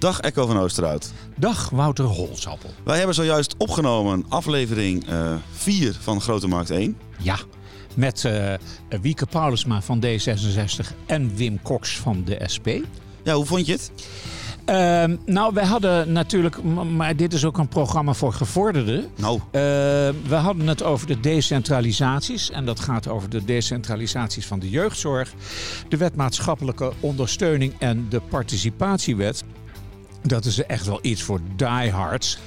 Dag Echo van Oosterhout. Dag Wouter Holsappel. Wij hebben zojuist opgenomen aflevering 4 uh, van Grote Markt 1. Ja, met uh, Wieke Paulusma van D66 en Wim Cox van de SP. Ja, hoe vond je het? Uh, nou, wij hadden natuurlijk, maar dit is ook een programma voor gevorderden. Nou. Uh, we hadden het over de decentralisaties. En dat gaat over de decentralisaties van de jeugdzorg, de wet maatschappelijke ondersteuning en de participatiewet. Dat is echt wel iets voor diehards.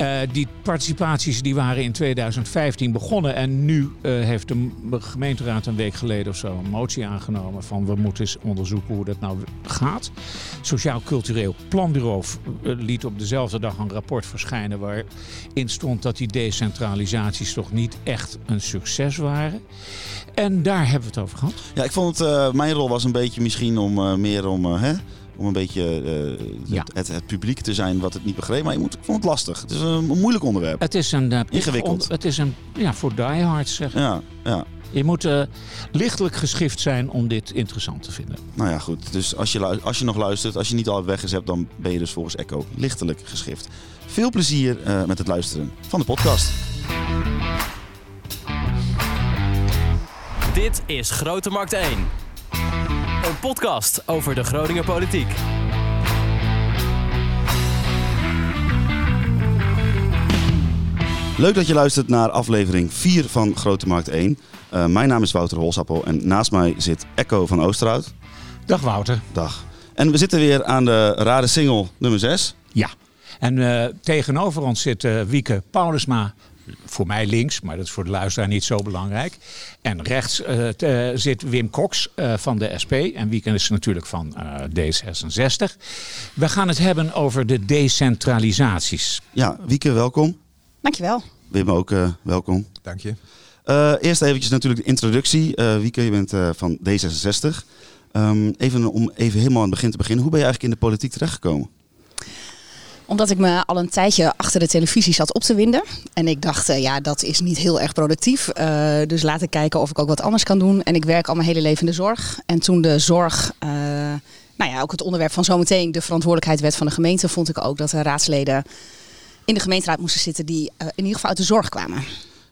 Uh, die participaties die waren in 2015 begonnen. En nu uh, heeft de gemeenteraad een week geleden of zo een motie aangenomen. van we moeten eens onderzoeken hoe dat nou gaat. Sociaal Cultureel Planbureau uh, liet op dezelfde dag een rapport verschijnen. waarin stond dat die decentralisaties toch niet echt een succes waren. En daar hebben we het over gehad. Ja, ik vond het. mijn rol was een beetje misschien om meer om. hè? Om een beetje uh, ja. het, het, publiek te zijn wat het niet begreep. Maar je moet, ik vond het lastig. Het is een, een moeilijk onderwerp. Het is een... Uh, Ingewikkeld. Het is een... Ja, voor diehards zeg Ja, ja. Je moet uh, lichtelijk geschift zijn om dit interessant te vinden. Nou ja, goed. Dus als je, als je nog luistert, als je niet al weg hebt, dan ben je dus volgens Echo lichtelijk geschift. Veel plezier uh, met het luisteren van de podcast. Dit is Grote Markt 1. Een podcast over de Groninger politiek. Leuk dat je luistert naar aflevering 4 van Grote Markt 1. Uh, mijn naam is Wouter Holsappel en naast mij zit Echo van Oosterhout. Dag Wouter. Dag. En we zitten weer aan de rare single nummer 6. Ja. En uh, tegenover ons zit uh, Wieke Paulusma voor mij links, maar dat is voor de luisteraar niet zo belangrijk. En rechts uh, te, zit Wim Cox uh, van de SP en Wieken is natuurlijk van uh, D66. We gaan het hebben over de decentralisaties. Ja, Wieke, welkom. Dankjewel. Wim ook welkom. Dank je. eerst eventjes natuurlijk de introductie. Wieke, je bent van D66. Um, even om even helemaal aan het begin te beginnen. Hoe ben je eigenlijk in de politiek terechtgekomen? Omdat ik me al een tijdje achter de televisie zat op te winden. En ik dacht, uh, ja, dat is niet heel erg productief. Uh, dus laat ik kijken of ik ook wat anders kan doen. En ik werk al mijn hele leven in de zorg. En toen de zorg, uh, nou ja, ook het onderwerp van zometeen de verantwoordelijkheid van de gemeente, vond ik ook dat er raadsleden in de gemeenteraad moesten zitten die in ieder geval uit de zorg kwamen.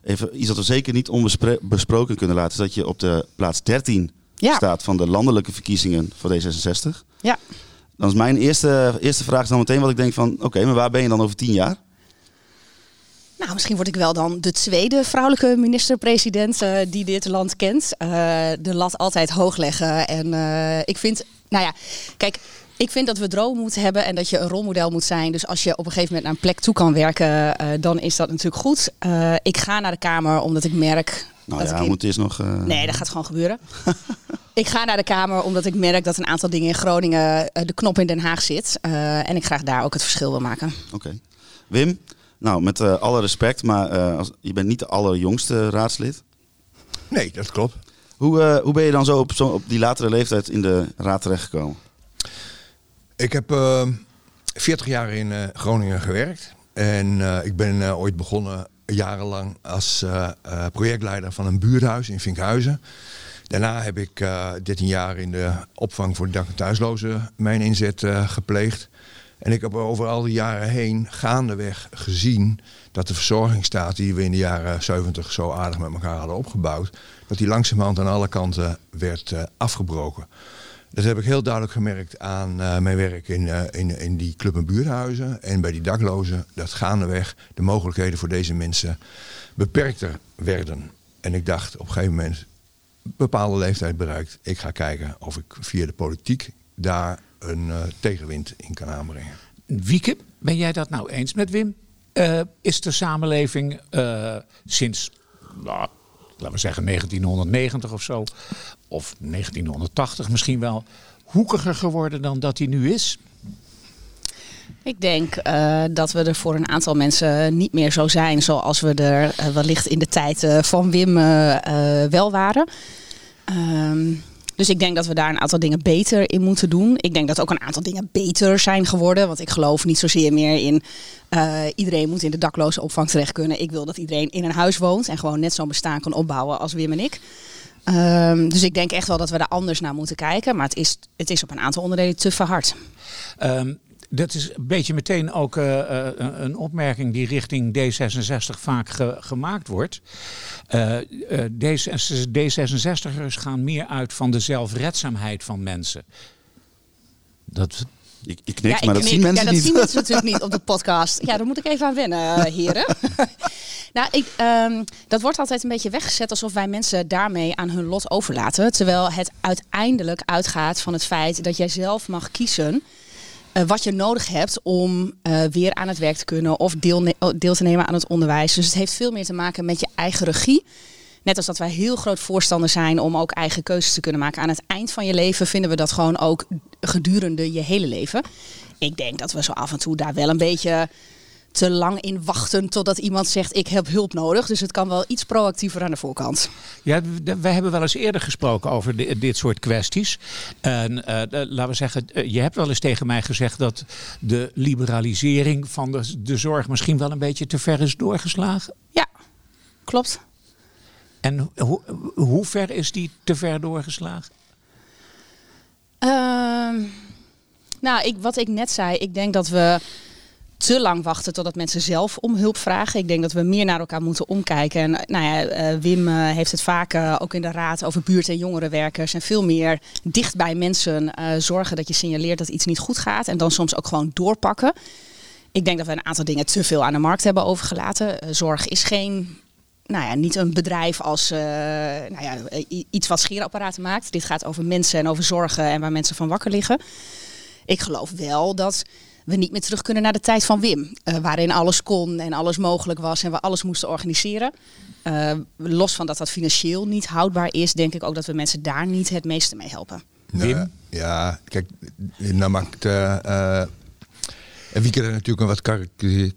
Even iets dat we zeker niet onbesproken kunnen laten, is dat je op de plaats 13 ja. staat van de landelijke verkiezingen voor D66. Ja. Dan is mijn eerste, eerste vraag dan meteen wat ik denk van... oké, maar waar ben je dan over tien jaar? Nou, misschien word ik wel dan de tweede vrouwelijke minister-president uh, die dit land kent. Uh, de lat altijd hoog leggen. En uh, ik vind, nou ja, kijk, ik vind dat we dromen moeten hebben en dat je een rolmodel moet zijn. Dus als je op een gegeven moment naar een plek toe kan werken, dan is dat natuurlijk goed. ik ga naar de Kamer omdat ik merk nou ja, in... moet eerst nog... Uh... Nee, dat gaat gewoon gebeuren. ik ga naar de Kamer omdat ik merk dat een aantal dingen in Groningen uh, de knop in Den Haag zit. Uh, en ik graag daar ook het verschil wil maken. Oké. Okay. Wim, nou met alle respect, maar als, je bent niet de allerjongste raadslid. Nee, dat klopt. Hoe, hoe ben je dan zo op, zo op die latere leeftijd in de raad terechtgekomen? Ik heb 40 jaar in Groningen gewerkt. En ik ben ooit begonnen jarenlang als uh, uh, projectleider van een buurthuis in Vinkhuizen. Daarna heb ik uh, 13 jaar in de opvang voor dak- en thuislozen mijn inzet gepleegd. En ik heb over al die jaren heen gaandeweg gezien dat de verzorgingsstaat die we in de jaren 70 zo aardig met elkaar hadden opgebouwd, dat die langzamerhand aan alle kanten werd afgebroken. Dat heb ik heel duidelijk gemerkt aan uh, mijn werk in, uh, in, in die club- en buurthuizen en bij die daklozen. Dat gaandeweg de mogelijkheden voor deze mensen beperkter werden. En ik dacht op een gegeven moment, bepaalde leeftijd bereikt, ik ga kijken of ik via de politiek daar een uh, tegenwind in kan aanbrengen. Wieke, ben jij dat nou eens met Wim? is de samenleving sinds nou, laten we zeggen 1990 of zo, of 1980 misschien wel, hoekiger geworden dan dat hij nu is? Ik denk uh, dat we er voor een aantal mensen niet meer zo zijn zoals we er uh, wellicht in de tijd uh, van Wim wel waren. Um, dus ik denk dat we daar een aantal dingen beter in moeten doen. Ik denk dat ook een aantal dingen beter zijn geworden. Want ik geloof niet zozeer meer in iedereen moet in de dakloze opvang terecht kunnen. Ik wil dat iedereen in een huis woont en gewoon net zo'n bestaan kan opbouwen als Wim en ik. Um, dus ik denk echt wel dat we daar anders naar moeten kijken. Maar het is, het is op een aantal onderdelen te verhard. Um, Dat is een beetje meteen ook uh, een opmerking die richting D66 vaak ge gemaakt wordt. Uh, D66ers gaan meer uit van de zelfredzaamheid van mensen. Dat ik, ik knik, maar dat zien mensen ja, dat zien mensen natuurlijk niet op de podcast. Ja, daar moet ik even aan wennen, heren. nou, ik, um, dat wordt altijd een beetje weggezet alsof wij mensen daarmee aan hun lot overlaten. Terwijl het uiteindelijk uitgaat van het feit dat jij zelf mag kiezen uh, wat je nodig hebt om uh, weer aan het werk te kunnen of deel, deel te nemen aan het onderwijs. Dus het heeft veel meer te maken met je eigen regie. Net als dat wij heel groot voorstander zijn om ook eigen keuzes te kunnen maken. Aan het eind van je leven vinden we dat gewoon ook gedurende je hele leven. Ik denk dat we zo af en toe daar wel een beetje te lang in wachten totdat iemand zegt ik heb hulp nodig. Dus het kan wel iets proactiever aan de voorkant. Ja, we hebben wel eens eerder gesproken over dit soort kwesties. En uh, laten we zeggen, eh, je hebt wel eens tegen mij gezegd dat de liberalisering van de, de zorg misschien wel een beetje te ver is doorgeslagen. Ja, klopt. En hoe, hoe ver is die te ver doorgeslagen? Uh, nou, ik, wat ik net zei, ik denk dat we te lang wachten totdat mensen zelf om hulp vragen. Ik denk dat we meer naar elkaar moeten omkijken. En nou ja, uh, Wim uh, heeft het vaak uh, ook in de raad over buurt- en jongerenwerkers. En veel meer dicht bij mensen zorgen dat je signaleert dat iets niet goed gaat. En dan soms ook gewoon doorpakken. Ik denk dat we een aantal dingen te veel aan de markt hebben overgelaten. zorg is geen nou ja, niet een bedrijf als uh, nou ja, iets wat scheerapparaten maakt. Dit gaat over mensen en over zorgen en waar mensen van wakker liggen. Ik geloof wel dat we niet meer terug kunnen naar de tijd van Wim. Uh, waarin alles kon en alles mogelijk was en we alles moesten organiseren. Uh, los van dat dat financieel niet houdbaar is, denk ik ook dat we mensen daar niet het meeste mee helpen. Wim? Nou, ja, kijk, nou maakt uh, Wieke er natuurlijk een wat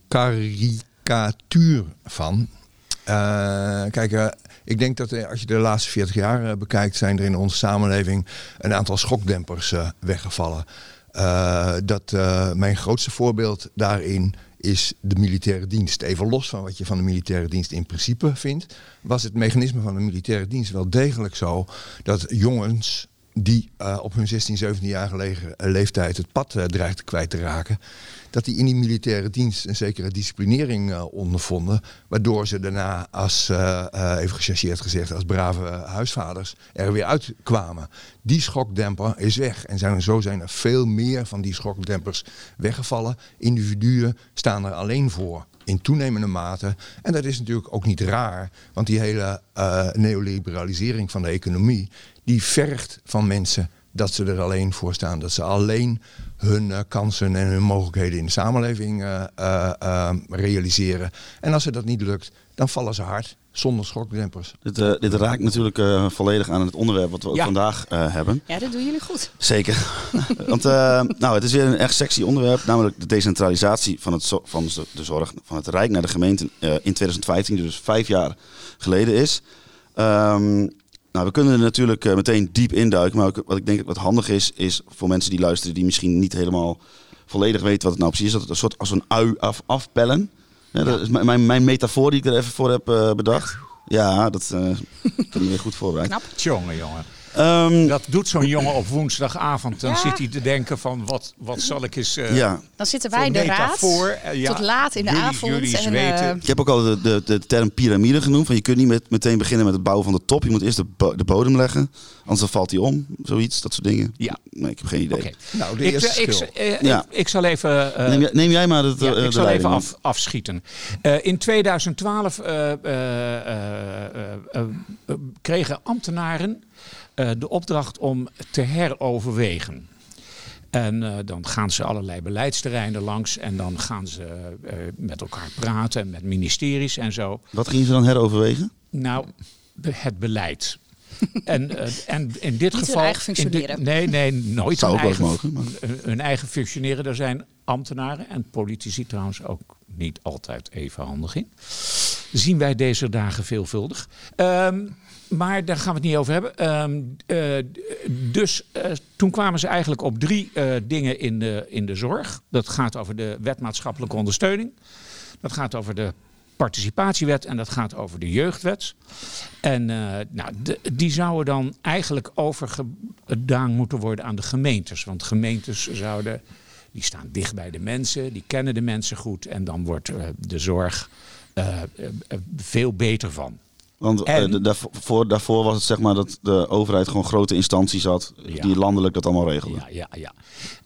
karikatuur van. Uh, kijk, uh, ik denk dat uh, als je de laatste 40 jaar bekijkt, zijn er in onze samenleving een aantal schokdempers weggevallen. dat mijn grootste voorbeeld daarin is de militaire dienst. Even los van wat je van de militaire dienst in principe vindt, was het mechanisme van de militaire dienst wel degelijk zo dat jongens die op hun 16, 17-jarige leeftijd het pad dreigden kwijt te raken, dat die in die militaire dienst een zekere disciplinering uh, ondervonden. Waardoor ze daarna, als, uh, even gechargeerd gezegd, als brave huisvaders er weer uitkwamen. Die schokdemper is weg. En zijn, zo zijn er veel meer van die schokdempers weggevallen. Individuen staan er alleen voor in toenemende mate. En dat is natuurlijk ook niet raar, want die hele neoliberalisering van de economie, die vergt van mensen dat ze er alleen voor staan. Dat ze alleen hun uh, kansen en hun mogelijkheden in de samenleving uh, uh, realiseren. En als ze dat niet lukt, dan vallen ze hard. Zonder schokdempers. Dit, dit raakt natuurlijk volledig aan het onderwerp wat we ook vandaag hebben. Ja, dat doen jullie goed. Zeker. Want nou, het is weer een echt sexy onderwerp. Namelijk de decentralisatie van, het van de zorg van het Rijk naar de gemeenten in 2015. Dus vijf jaar geleden is. Um, nou, we kunnen er natuurlijk uh, meteen diep induiken. Maar wat ik denk wat handig is, is voor mensen die luisteren die misschien niet helemaal volledig weten wat het nou precies is. Dat het een soort als een ui af, afpellen. Ja, Dat is mijn, mijn metafoor die ik er even voor heb uh, bedacht. Ja, dat uh, heb ik weer goed voorbereid. Knap. Jongen, jongen. Um, dat doet zo'n jongen op woensdagavond. Dan zit hij te denken van wat, wat zal ik eens uh, ja. Dan zitten wij in de raad uh, tot laat in de jullie, avond. Jullie en, weten. Uh, ik heb ook al de, de, de term piramide genoemd. Van je kunt niet met, meteen beginnen met het bouwen van de top. Je moet eerst de, bo de bodem leggen. Anders dan valt hij om. Zoiets, dat soort dingen. Ja. Nee, ik heb geen idee. Okay. Nou, de ik, eerste ik, ik, ja. ik, zal even... neem, jij, neem, jij maar het, ja, ik zal even af, afschieten. in 2012 kregen ambtenaren... Uh, de opdracht om te heroverwegen. En uh, dan gaan ze allerlei beleidsterreinen langs en dan gaan ze uh, met elkaar praten, met ministeries en zo. Wat gingen ze dan heroverwegen? Nou, het beleid. en, en in dit Niet geval. Hun eigen functioneren. nee, nee, nooit Zou ook eigen, mogen, maar... hun eigen functioneren. Er zijn ambtenaren en politici trouwens ook niet altijd even handig in. Zien wij deze dagen veelvuldig. Um, maar daar gaan we het niet over hebben. Um, uh, dus uh, toen kwamen ze eigenlijk op drie uh, dingen in de, in de zorg. Dat gaat over de wet maatschappelijke ondersteuning. Dat gaat over de participatiewet en dat gaat over de jeugdwet. En nou, die zouden dan eigenlijk overgedaan moeten worden aan de gemeentes. Want gemeentes zouden Die staan dicht bij de mensen, die kennen de mensen goed. En dan wordt eh, de zorg eh, eh, eh, veel beter van. Want eh, En- daarvoor, daarvoor was het zeg maar dat de overheid gewoon grote instanties had Ja. die landelijk dat allemaal regelden. Ja, ja,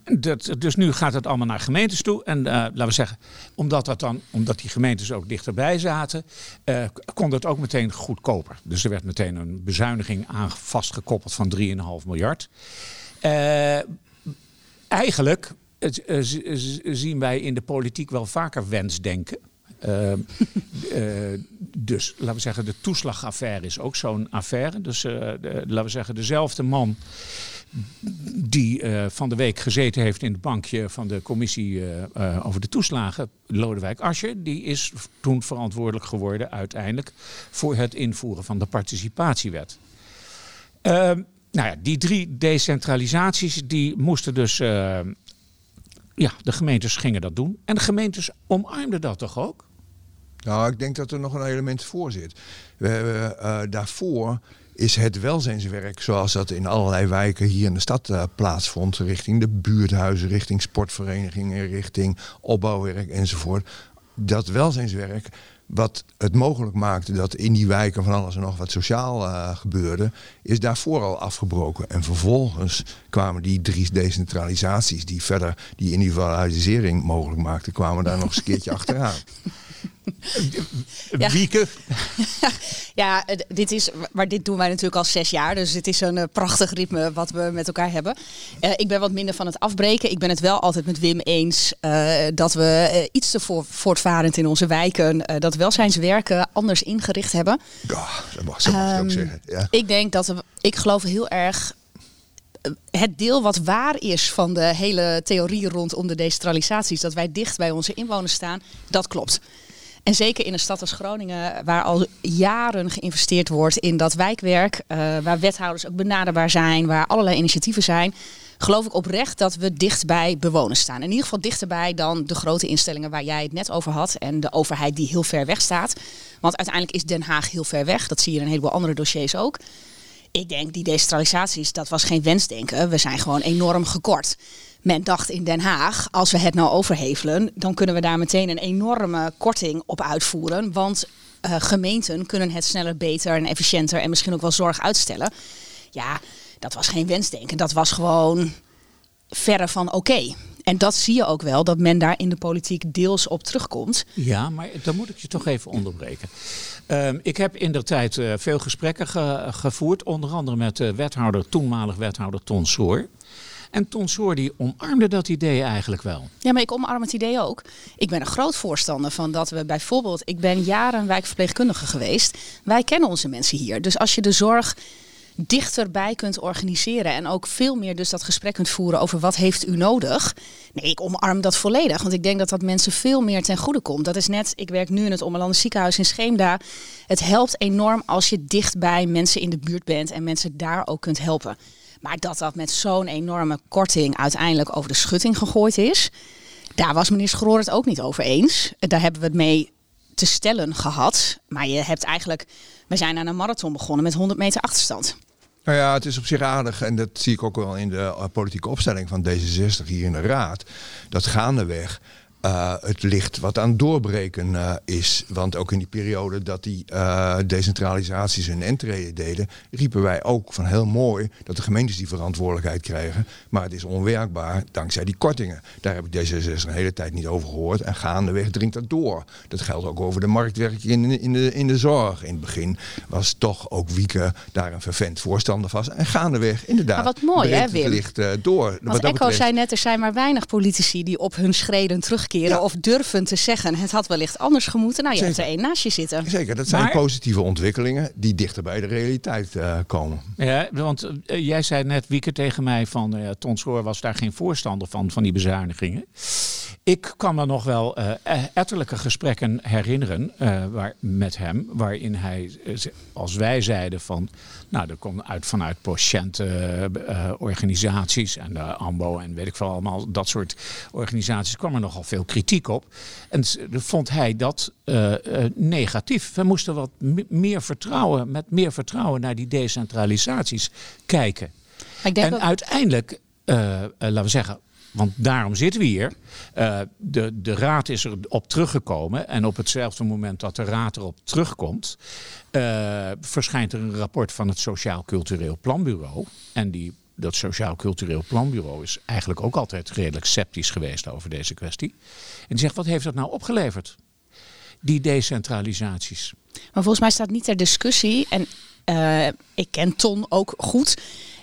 ja. Dat, dus nu gaat het allemaal naar gemeentes toe. En eh, laten we zeggen, omdat, dat dan, omdat die gemeentes ook dichterbij zaten, eh, kon dat ook meteen goedkoper. Dus er werd meteen een bezuiniging aan vastgekoppeld van 3,5 miljard. Eigenlijk zien wij in de politiek wel vaker wensdenken. Eh, eh, dus laten we zeggen, de toeslagaffaire is ook zo'n affaire. Dus eh, laten we zeggen, dezelfde man die van de week gezeten heeft in het bankje van de commissie over de toeslagen, Lodewijk Asscher, die is toen verantwoordelijk geworden uiteindelijk voor het invoeren van de participatiewet. Ehm, nou ja, die drie decentralisaties die moesten dus, ja, de gemeentes gingen dat doen. En de gemeentes omarmden dat toch ook? Nou, ik denk dat er nog een element voor zit. We hebben, eh, daarvoor is het welzijnswerk zoals dat in allerlei wijken hier in de stad eh, plaatsvond, richting de buurthuizen, richting sportverenigingen, richting opbouwwerk enzovoort. Dat welzijnswerk, wat het mogelijk maakte dat in die wijken van alles en nog wat sociaal eh, gebeurde, is daarvoor al afgebroken. En vervolgens kwamen die drie decentralisaties die verder die individualisering mogelijk maakten, kwamen daar nog eens een keertje achteraan. Ja. Wieke, Ja, dit is, maar dit doen wij natuurlijk al zes jaar. Dus het is een eh, prachtig ritme wat we met elkaar hebben. Eh, ik ben wat minder van het afbreken. Ik ben het wel altijd met Wim eens eh, dat we iets te voor, voortvarend in onze wijken dat welzijnswerken anders ingericht hebben. Ja, dat mag, zo mag ook Ehm, zeggen. Ja. Ik denk dat we, ik geloof heel erg het deel wat waar is van de hele theorie rondom de decentralisaties, dat wij dicht bij onze inwoners staan, dat klopt. En zeker in een stad als Groningen, waar al jaren geïnvesteerd wordt in dat wijkwerk, eh, waar wethouders ook benaderbaar zijn, waar allerlei initiatieven zijn, geloof ik oprecht dat we dicht bij bewoners staan. In ieder geval dichterbij dan de grote instellingen waar jij het net over had en de overheid die heel ver weg staat. Want uiteindelijk is Den Haag heel ver weg. Dat zie je in een heleboel andere dossiers ook. Ik denk die decentralisaties, dat was geen wensdenken. We zijn gewoon enorm gekort. Men dacht in Den Haag, als we het nou overhevelen, dan kunnen we daar meteen een enorme korting op uitvoeren. Want eh, gemeenten kunnen het sneller, beter en efficiënter en misschien ook wel zorg uitstellen. Ja, dat was geen wensdenken. Dat was gewoon verre van oké. En dat zie je ook wel, dat men daar in de politiek deels op terugkomt. Ja, maar dan moet ik je toch even onderbreken. Ehm, ik heb in de tijd eh, veel gesprekken ge- gevoerd, onder andere met de wethouder, toenmalig wethouder Ton Soor. En Ton Soor die omarmde dat idee eigenlijk wel. Ja, maar ik omarm het idee ook. Ik ben een groot voorstander van dat we bijvoorbeeld... Ik ben jaren wijkverpleegkundige geweest. Wij kennen onze mensen hier. Dus als je de zorg dichterbij kunt organiseren... en ook veel meer dus dat gesprek kunt voeren over wat heeft u nodig... Nee, ik omarm dat volledig. Want ik denk dat dat mensen veel meer ten goede komt. Dat is net, ik werk nu in het Ommelandse ziekenhuis in Scheemda. Het helpt enorm als je dichtbij mensen in de buurt bent... en mensen daar ook kunt helpen. Maar dat dat met zo'n enorme korting uiteindelijk over de schutting gegooid is... Daar was meneer Schroor het ook niet over eens. Daar hebben we het mee te stellen gehad. Maar je hebt eigenlijk... We zijn aan een marathon begonnen met 100 meter achterstand. Nou ja, het is op zich aardig en dat zie ik ook wel in de eh, politieke opstelling van D66 hier in de Raad. Dat gaandeweg eh, het licht wat aan het doorbreken eh, is. Want ook in die periode dat die eh, decentralisaties hun entree deden, riepen wij ook van heel mooi dat de gemeentes die verantwoordelijkheid krijgen. Maar het is onwerkbaar dankzij die kortingen. Daar heb ik D66 een hele tijd niet over gehoord. En gaandeweg dringt dat door. Dat geldt ook over de marktwerking in, de- in, de, in de zorg. In het begin was toch ook Wieke daar een vervent voorstander van. En gaandeweg inderdaad. Maar wat mooi, hè, breekt het Wim? licht door. Want Wat Echo betreft- zei net, er zijn maar weinig politici die op hun schreden terugkeren. Ja. Of durven te zeggen, het had wellicht anders gemoeten. Nou, je hebt er Zeker. één naast je zitten. Zeker, dat zijn Maar- positieve ontwikkelingen die dichter bij de realiteit eh, komen. Ja, want eh, jij zei net, Wieke, tegen mij van eh Ton Soor was daar geen voorstander van, van die bezuinigingen. Ik kan me nog wel eh, eh, etterlijke gesprekken herinneren eh, waar, met hem, waarin hij, eh, ze- als wij zeiden van, nou, er komt uit vanuit patiëntenorganisaties en de AMBO en weet ik veel allemaal, dat soort organisaties, kwam er nogal veel kritiek op. En vond hij dat eh, eh, negatief. We moesten wat me- meer vertrouwen, met meer vertrouwen naar die decentralisaties kijken. Maar ik denk En ook- uiteindelijk, eh, eh, laten we zeggen, want daarom zitten we hier. Uh, de, de raad is erop teruggekomen. En op hetzelfde moment dat de raad erop terugkomt, uh, verschijnt er een rapport van het Sociaal Cultureel Planbureau. En die, dat Sociaal Cultureel Planbureau is eigenlijk ook altijd redelijk sceptisch geweest over deze kwestie. En die zegt: wat heeft dat nou opgeleverd? Die decentralisaties. Maar volgens mij staat niet ter discussie. En uh, ik ken Ton ook goed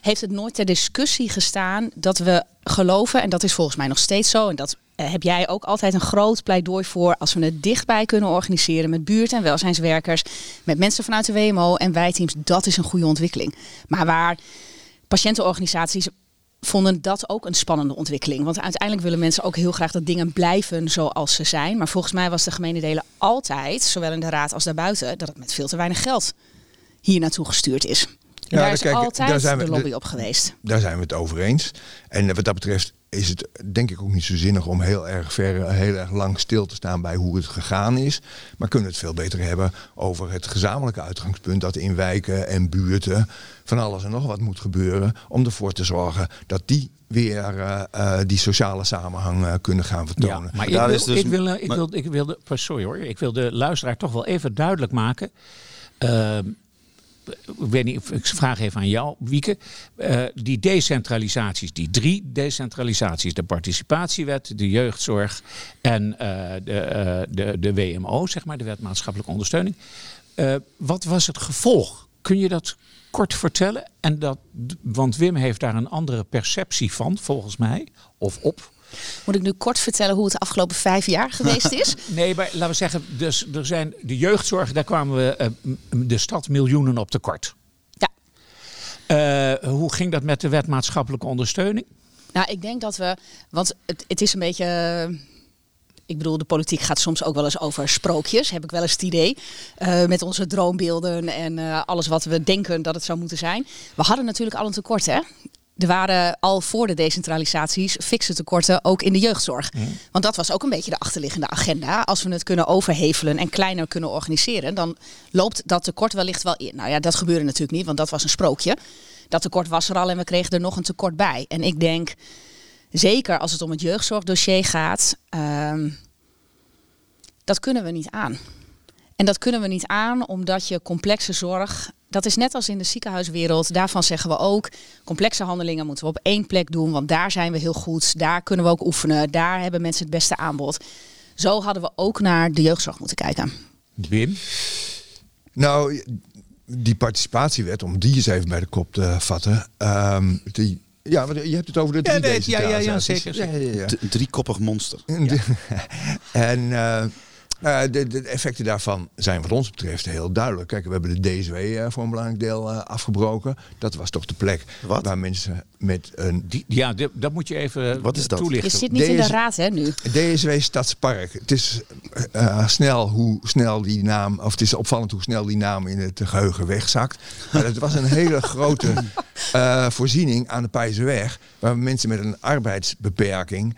heeft het nooit ter discussie gestaan dat we geloven, en dat is volgens mij nog steeds zo, en dat eh, heb jij ook altijd een groot pleidooi voor als we het dichtbij kunnen organiseren met buurt- en welzijnswerkers, met mensen vanuit de WMO en wijteams. Dat is een goede ontwikkeling. Maar waar patiëntenorganisaties vonden dat ook een spannende ontwikkeling. Want uiteindelijk willen mensen ook heel graag dat dingen blijven zoals ze zijn. Maar volgens mij was de gemeente delen altijd, zowel in de raad als daarbuiten, dat het met veel te weinig geld hier naartoe gestuurd is ja, daar is kijk, altijd daar zijn we, de lobby op geweest. Daar zijn we het over eens. En wat dat betreft is het denk ik ook niet zo zinnig om heel erg ver, heel erg lang stil te staan bij hoe het gegaan is. Maar kunnen we het veel beter hebben over het gezamenlijke uitgangspunt dat in wijken en buurten van alles en nog wat moet gebeuren. Om ervoor te zorgen dat die weer uh, uh, die sociale samenhang uh, kunnen gaan vertonen. Ja, maar ik wil, dus, ik, wil, ik, wil, ik wilde, sorry hoor, ik wil de luisteraar toch wel even duidelijk maken. Ik weet niet, ik vraag even aan jou, Wieke. Uh, die decentralisaties, die drie decentralisaties, de participatiewet, de jeugdzorg en uh, de, uh, de, de WMO, zeg maar, de wet maatschappelijke ondersteuning. wat was het gevolg? Kun je dat kort vertellen? En dat, want Wim heeft daar een andere perceptie van, volgens mij, of op. Moet ik nu kort vertellen hoe het de afgelopen vijf jaar geweest is? nee, maar laten we zeggen, dus er zijn de jeugdzorg, daar kwamen we uh, de stad miljoenen op tekort. Ja. Uh, hoe ging dat met de wet maatschappelijke ondersteuning? Nou, ik denk dat we, want het, het is een beetje ik bedoel, de politiek gaat soms ook wel eens over sprookjes, heb ik wel eens het idee. Uh, met onze droombeelden en uh, alles wat we denken dat het zou moeten zijn. We hadden natuurlijk al een tekort, hè? Er waren al voor de decentralisaties fikse tekorten ook in de jeugdzorg. Want dat was ook een beetje de achterliggende agenda. Als we het kunnen overhevelen en kleiner kunnen organiseren, dan loopt dat tekort wellicht wel in. Nou ja, dat gebeurde natuurlijk niet, want dat was een sprookje. Dat tekort was er al en we kregen er nog een tekort bij. En ik denk, zeker als het om het jeugdzorgdossier gaat, uh, dat kunnen we niet aan. En dat kunnen we niet aan omdat je complexe zorg dat is net als in de ziekenhuiswereld. Daarvan zeggen we ook, complexe handelingen moeten we op één plek doen. Want daar zijn we heel goed. Daar kunnen we ook oefenen. Daar hebben mensen het beste aanbod. Zo hadden we ook naar de jeugdzorg moeten kijken. Wim? Nou, die participatiewet, om die eens even bij de kop te vatten. Um, die, ja, je hebt het over de drie ja, nee, ja, ja, ja, zeker. Ja, ja, ja. Driekoppig monster. en uh, uh, de, de, effecten daarvan zijn wat ons betreft heel duidelijk. Kijk, we hebben de DSW uh, eh, voor een belangrijk deel uh, afgebroken. Dat was toch de plek wat? waar mensen met een... Die, ja, dat moet je even wat is dat? toelichten. Je zit niet DS, in de raad, hè, nu? DSW Stadspark. Het is snel hoe snel die naam... Of het is opvallend hoe snel die naam in het geheugen wegzakt. Maar het was een hele grote voorziening aan de Pijzenweg... waar mensen met een arbeidsbeperking...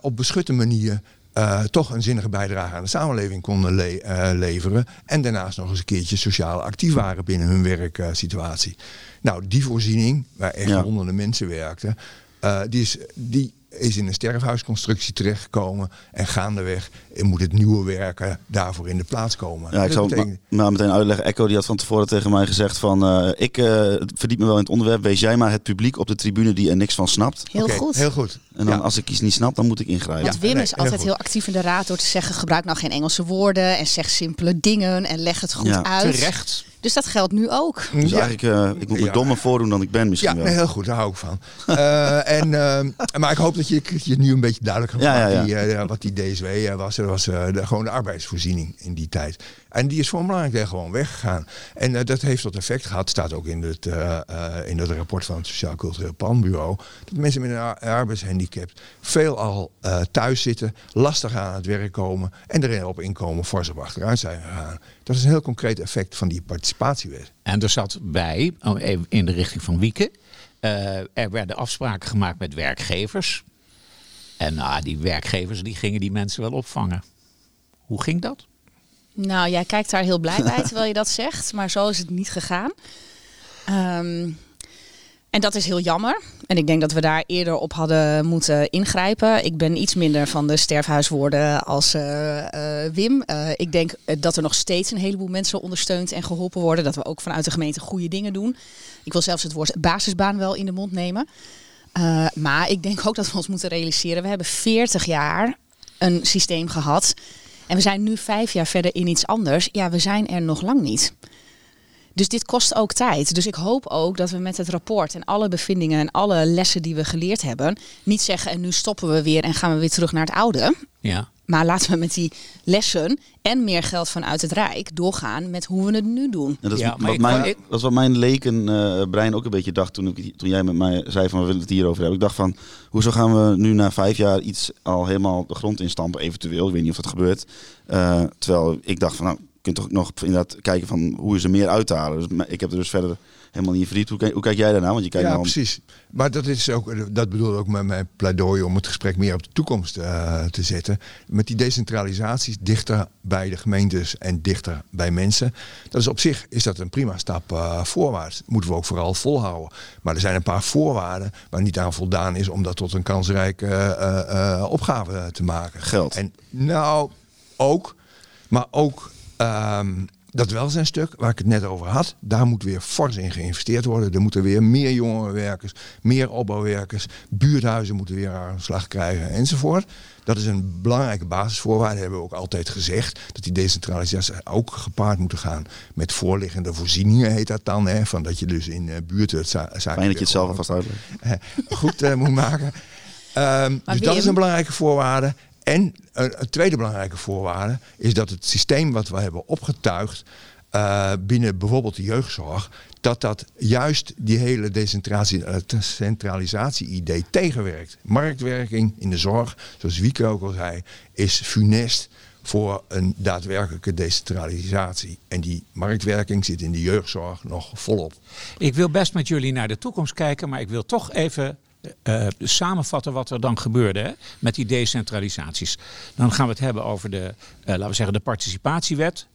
op beschutte manier uh, toch een zinnige bijdrage aan de samenleving konden le uh, leveren. En daarnaast nog eens een keertje sociaal actief waren binnen hun werksituatie. nou, die voorziening, waar echt ja. honderden mensen werkten, uh, die, is, die is in een sterfhuisconstructie terechtgekomen. En gaandeweg moet het nieuwe werken daarvoor in de plaats komen. Ja, ik zou betekent... maar meteen uitleggen. Echo die had van tevoren tegen mij gezegd van... Uh, ik uh, verdiep me wel in het onderwerp. Wees jij maar het publiek op de tribune die er niks van snapt. Heel okay, goed. Heel goed. En dan als ik iets niet snap, dan moet ik ingrijpen. Want Wim is altijd heel, actief in de raad door te zeggen... gebruik nou geen Engelse woorden en zeg simpele dingen en leg het goed uit. Terecht. Dus dat geldt nu ook. Dus eigenlijk, uh, ik moet me ja. dommer voordoen dan ik ben misschien ja, wel. Nee, heel goed, daar hou ik van. uh, en, uh, maar ik hoop dat je, je nu een beetje duidelijk hebt ja, ja, ja. wat die DSW was. Dat was de, gewoon de arbeidsvoorziening in die tijd. En die is voor een belangrijk deel gewoon weggegaan. En uh, dat heeft tot effect gehad, staat ook in het, uh, uh, in het rapport van het Sociaal Cultureel Planbureau, dat mensen met een arbeidshandicap veelal thuis zitten, lastig aan het werk komen en erin op inkomen fors op achteruit zijn gegaan. Dat is een heel concreet effect van die participatiewet. En er zat bij, oh, in de richting van Wieke, er werden afspraken gemaakt met werkgevers. En nou, die werkgevers die gingen die mensen wel opvangen. Hoe ging dat? Nou, jij kijkt daar heel blij bij terwijl je dat zegt, maar zo is het niet gegaan. Um, En dat is heel jammer. En ik denk dat we daar eerder op hadden moeten ingrijpen. Ik ben iets minder van de sterfhuiswoorden als eh, eh, Wim. Uh, ik denk dat er nog steeds een heleboel mensen ondersteund en geholpen worden. Dat we ook vanuit de gemeente goede dingen doen. Ik wil zelfs het woord basisbaan wel in de mond nemen. maar ik denk ook dat we ons moeten realiseren. We hebben 40 jaar een systeem gehad. En we zijn nu vijf jaar verder in iets anders. Ja, we zijn er nog lang niet. Dus dit kost ook tijd. Dus ik hoop ook dat we met het rapport en alle bevindingen en alle lessen die we geleerd hebben, niet zeggen en nu stoppen we weer en gaan we weer terug naar het oude. Ja. Maar laten we met die lessen en meer geld vanuit het Rijk doorgaan met hoe we het nu doen. dat, is Ja, maar wat ik- mijn, ik- dat is wat mijn leken eh, brein ook een beetje dacht toen, ik, toen jij met mij zei van we willen het hierover hebben. Ik dacht van, hoezo gaan we nu na vijf jaar iets al helemaal de grond instampen, eventueel. Ik weet niet of dat gebeurt. Eh, terwijl ik dacht van, nou, kunt toch nog inderdaad kijken van hoe is er meer uit te halen. Dus ik heb er dus verder helemaal niet in verdiept. Hoe, kijk- hoe kijk jij daarna? Want je kijkt Ja, nou precies. Maar dat is ook, dat bedoel ook met mijn pleidooi om het gesprek meer op de toekomst eh, te zetten. Met die decentralisaties dichter bij de gemeentes en dichter bij mensen. Dat is op zich is dat een prima stap eh, voorwaarts. Moeten we ook vooral volhouden. Maar er zijn een paar voorwaarden waar niet aan voldaan is om dat tot een kansrijke eh, eh, opgave te maken. Geld. En nou, ook. Maar ook ehm, dat welzijnstuk waar ik het net over had. Daar moet weer fors in geïnvesteerd worden. Er moeten weer meer jongerenwerkers, meer opbouwwerkers. Buurthuizen moeten weer aan de slag krijgen enzovoort. Dat is een belangrijke basisvoorwaarde. Hebben we ook altijd gezegd. Dat die decentralisatie ook gepaard moeten gaan met voorliggende voorzieningen, heet dat dan. Hè, van dat je dus in eh, buurten het zaken fijn dat je het zelf alvast uitlegt. goed eh, moet maken. Ehm, dus dat is een belangrijke voorwaarde. En een, een tweede belangrijke voorwaarde is dat het systeem wat we hebben opgetuigd eh, binnen bijvoorbeeld de jeugdzorg, dat dat juist die hele eh, centralisatie-idee tegenwerkt. Marktwerking in de zorg, zoals Wieke ook al zei, is funest voor een daadwerkelijke decentralisatie. En die marktwerking zit in de jeugdzorg nog volop. Ik wil best met jullie naar de toekomst kijken, maar ik wil toch even eh, samenvatten wat er dan gebeurde hè, met die decentralisaties. Dan gaan we het hebben over de, eh, laten we zeggen, de participatiewet.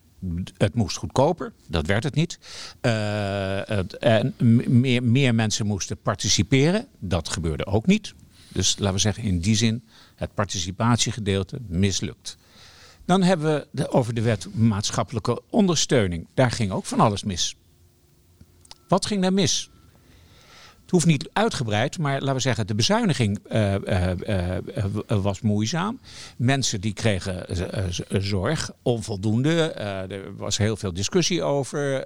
Het moest goedkoper, dat werd het niet. Eh, en meer, meer mensen moesten participeren, dat gebeurde ook niet. Dus laten we zeggen, in die zin, het participatiegedeelte mislukt. Dan hebben we de, over de wet maatschappelijke ondersteuning. Daar ging ook van alles mis. Wat ging daar mis? Het hoeft niet uitgebreid, maar laten we zeggen, de bezuiniging eh, eh, eh, was moeizaam. Mensen die kregen zorg, onvoldoende. Er was heel veel discussie over.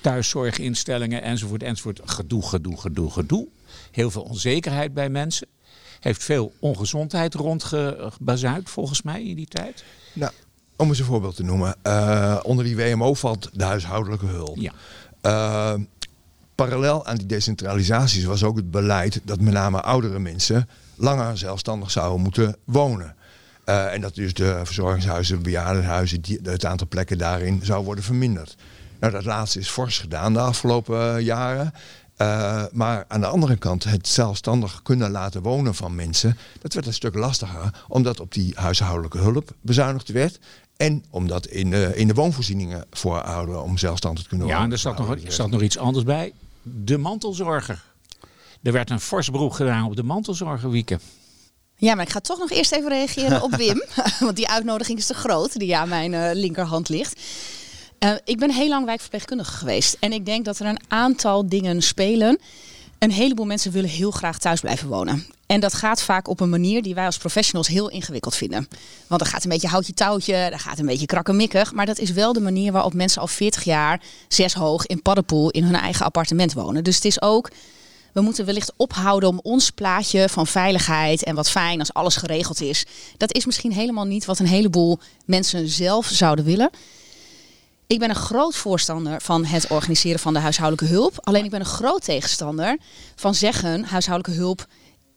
thuiszorginstellingen enzovoort, enzovoort. Gedoe, gedoe, gedoe, gedoe. Heel veel onzekerheid bij mensen. Heeft veel ongezondheid rondgebazuid, volgens mij, in die tijd. Nou, om eens een voorbeeld te noemen. onder die WMO valt de huishoudelijke hulp. Ja. Parallel aan die decentralisaties was ook het beleid dat met name oudere mensen langer zelfstandig zouden moeten wonen. Eh, en dat dus de verzorgingshuizen, bejaardenhuizen, die, het aantal plekken daarin zou worden verminderd. Nou, dat laatste is fors gedaan de afgelopen eh, jaren. Eh, maar aan de andere kant, het zelfstandig kunnen laten wonen van mensen, dat werd een stuk lastiger, omdat op die huishoudelijke hulp bezuinigd werd. En omdat in, eh, in de woonvoorzieningen voor ouderen om zelfstandig te kunnen Ja, wonen. en er zat nog, er zat nog iets anders bij. De mantelzorger. Er werd een fors beroep gedaan op de mantelzorger, Wieke. Ja, maar ik ga toch nog eerst even reageren op Wim. Want die uitnodiging is te groot die aan mijn eh, linkerhand ligt. Eh, ik ben heel lang wijkverpleegkundige geweest. En ik denk dat er een aantal dingen spelen. Een heleboel mensen willen heel graag thuis blijven wonen. En dat gaat vaak op een manier die wij als professionals heel ingewikkeld vinden. Want dan gaat een beetje houtje touwtje, dan gaat een beetje krakkemikkig. Maar dat is wel de manier waarop mensen al 40 jaar zes hoog in Paddenpoel in hun eigen appartement wonen. Dus het is ook we moeten wellicht ophouden om ons plaatje van veiligheid en wat fijn als alles geregeld is. Dat is misschien helemaal niet wat een heleboel mensen zelf zouden willen. Ik ben een groot voorstander van het organiseren van de huishoudelijke hulp. Alleen ik ben een groot tegenstander van zeggen huishoudelijke hulp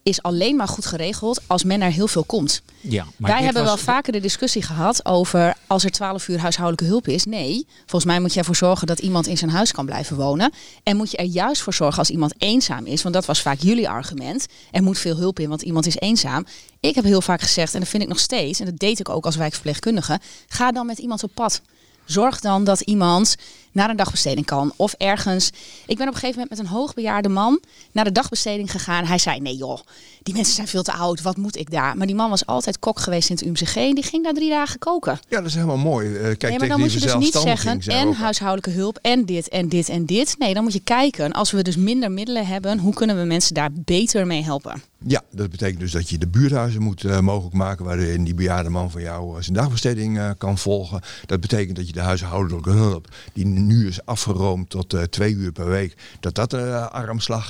is alleen maar goed geregeld als men er heel veel komt. Ja, maar Wij hebben was- wel vaker de discussie gehad over als er 12 uur huishoudelijke hulp is. Nee, volgens mij moet je ervoor zorgen dat iemand in zijn huis kan blijven wonen. En moet je er juist voor zorgen als iemand eenzaam is. Want dat was vaak jullie argument. Er moet veel hulp in, want iemand is eenzaam. Ik heb heel vaak gezegd, en dat vind ik nog steeds, en dat deed ik ook als wijkverpleegkundige. Ga dan met iemand op pad. Zorg dan dat iemand naar een dagbesteding kan. Of ergens. Ik ben op een gegeven moment met een hoogbejaarde man naar de dagbesteding gegaan. Hij zei: Nee, joh, die mensen zijn veel te oud. Wat moet ik daar? Maar die man was altijd kok geweest in het UMCG. En die ging daar drie dagen koken. Ja, dat is helemaal mooi. Uh, kijk, nee, maar dan moet je dus niet zeggen en huishoudelijke hulp en dit en dit en dit. Nee, dan moet je kijken. Als we dus minder middelen hebben, hoe kunnen we mensen daar beter mee helpen? Ja, dat betekent dus dat je de buurthuizen moet uh, mogelijk maken waarin die bejaarde man van jou uh, zijn dagbesteding uh, kan volgen. Dat betekent dat je de huishoudelijke hulp, die nu is afgeroomd tot twee uur per week, dat dat een armslag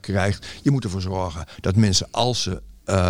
krijgt. Je moet ervoor zorgen dat mensen als ze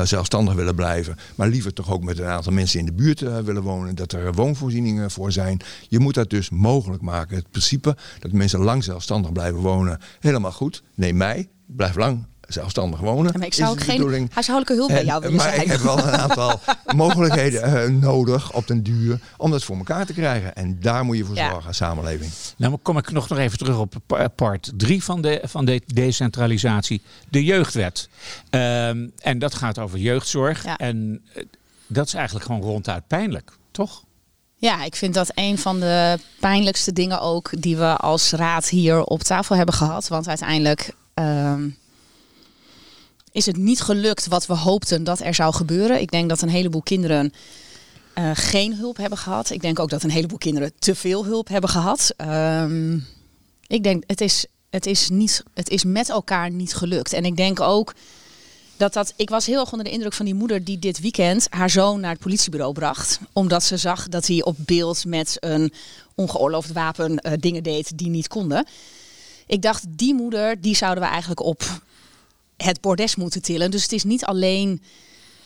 zelfstandig willen blijven, maar liever toch ook met een aantal mensen in de buurt willen wonen, dat er woonvoorzieningen voor zijn. Je moet dat dus mogelijk maken. Het principe dat mensen lang zelfstandig blijven wonen, helemaal goed. Neem mij, blijf lang zelfstandig wonen. maar ik zou ook geen huishoudelijke hulp bij jou willen maar zijn. ik heb wel een aantal mogelijkheden uh, nodig op den duur om dat voor elkaar te krijgen. En daar moet je voor zorgen samenleving. Nou kom ik nog, nog even terug op part 3 van de, van de decentralisatie. De jeugdwet. Um, en dat gaat over jeugdzorg. Ja. En uh, dat is eigenlijk gewoon ronduit pijnlijk, toch? Ja, ik vind dat een van de pijnlijkste dingen ook die we als raad hier op tafel hebben gehad. Want uiteindelijk... Um, is het niet gelukt wat we hoopten dat er zou gebeuren. Ik denk dat een heleboel kinderen uh, geen hulp hebben gehad. Ik denk ook dat een heleboel kinderen te veel hulp hebben gehad. Um, ik denk, het is, het, is niet, het is met elkaar niet gelukt. En ik denk ook dat dat. Ik was heel erg onder de indruk van die moeder die dit weekend haar zoon naar het politiebureau bracht. Omdat ze zag dat hij op beeld met een ongeoorloofd wapen uh, dingen deed die niet konden. Ik dacht, die moeder, die zouden we eigenlijk op het bordes moeten tillen. Dus het is niet alleen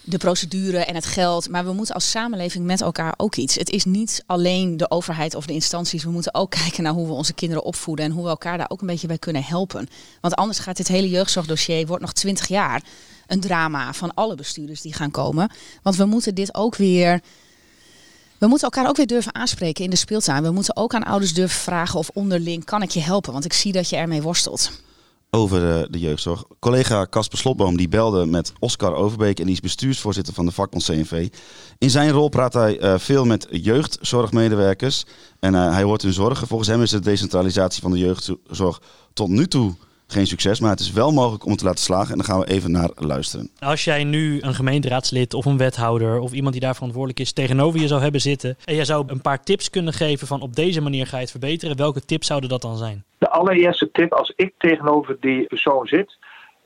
de procedure en het geld, maar we moeten als samenleving met elkaar ook iets. Het is niet alleen de overheid of de instanties. We moeten ook kijken naar hoe we onze kinderen opvoeden en hoe we elkaar daar ook een beetje bij kunnen helpen. Want anders gaat dit hele jeugdzorgdossier wordt nog twintig jaar een drama van alle bestuurders die gaan komen. Want we moeten dit ook weer. We moeten elkaar ook weer durven aanspreken in de speeltuin. We moeten ook aan ouders durven vragen of onderling kan ik je helpen, want ik zie dat je ermee worstelt over de jeugdzorg. Collega Casper Slotboom die belde met Oscar Overbeek en die is bestuursvoorzitter van de vakbond CNV. In zijn rol praat hij uh, veel met jeugdzorgmedewerkers en uh, hij hoort hun zorgen. Volgens hem is de decentralisatie van de jeugdzorg tot nu toe geen succes, maar het is wel mogelijk om het te laten slagen. En dan gaan we even naar luisteren. Als jij nu een gemeenteraadslid of een wethouder of iemand die daar verantwoordelijk is tegenover je zou hebben zitten en jij zou een paar tips kunnen geven van op deze manier ga je het verbeteren, welke tips zouden dat dan zijn? De allereerste tip, als ik tegenover die persoon zit,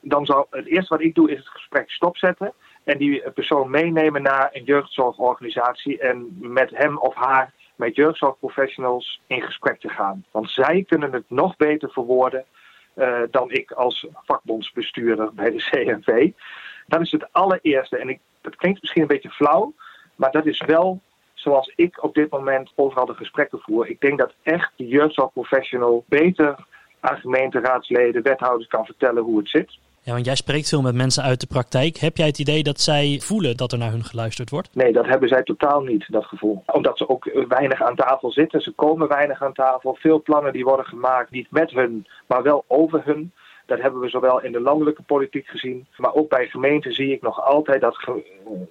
dan zou het eerste wat ik doe is het gesprek stopzetten en die persoon meenemen naar een jeugdzorgorganisatie en met hem of haar met jeugdzorgprofessionals in gesprek te gaan. Want zij kunnen het nog beter verwoorden dan ik als vakbondsbestuurder bij de CNV. Dat is het allereerste. En ik, dat klinkt misschien een beetje flauw, maar dat is wel zoals ik op dit moment overal de gesprekken voer. Ik denk dat echt de jeugdzorgprofessional beter aan gemeenteraadsleden, wethouders kan vertellen hoe het zit. Ja, want jij spreekt veel met mensen uit de praktijk. Heb jij het idee dat zij voelen dat er naar hun geluisterd wordt? Nee, dat hebben zij totaal niet, dat gevoel. Omdat ze ook weinig aan tafel zitten. Ze komen weinig aan tafel. Veel plannen die worden gemaakt, niet met hun, maar wel over hun. Dat hebben we zowel in de landelijke politiek gezien. Maar ook bij gemeenten zie ik nog altijd dat,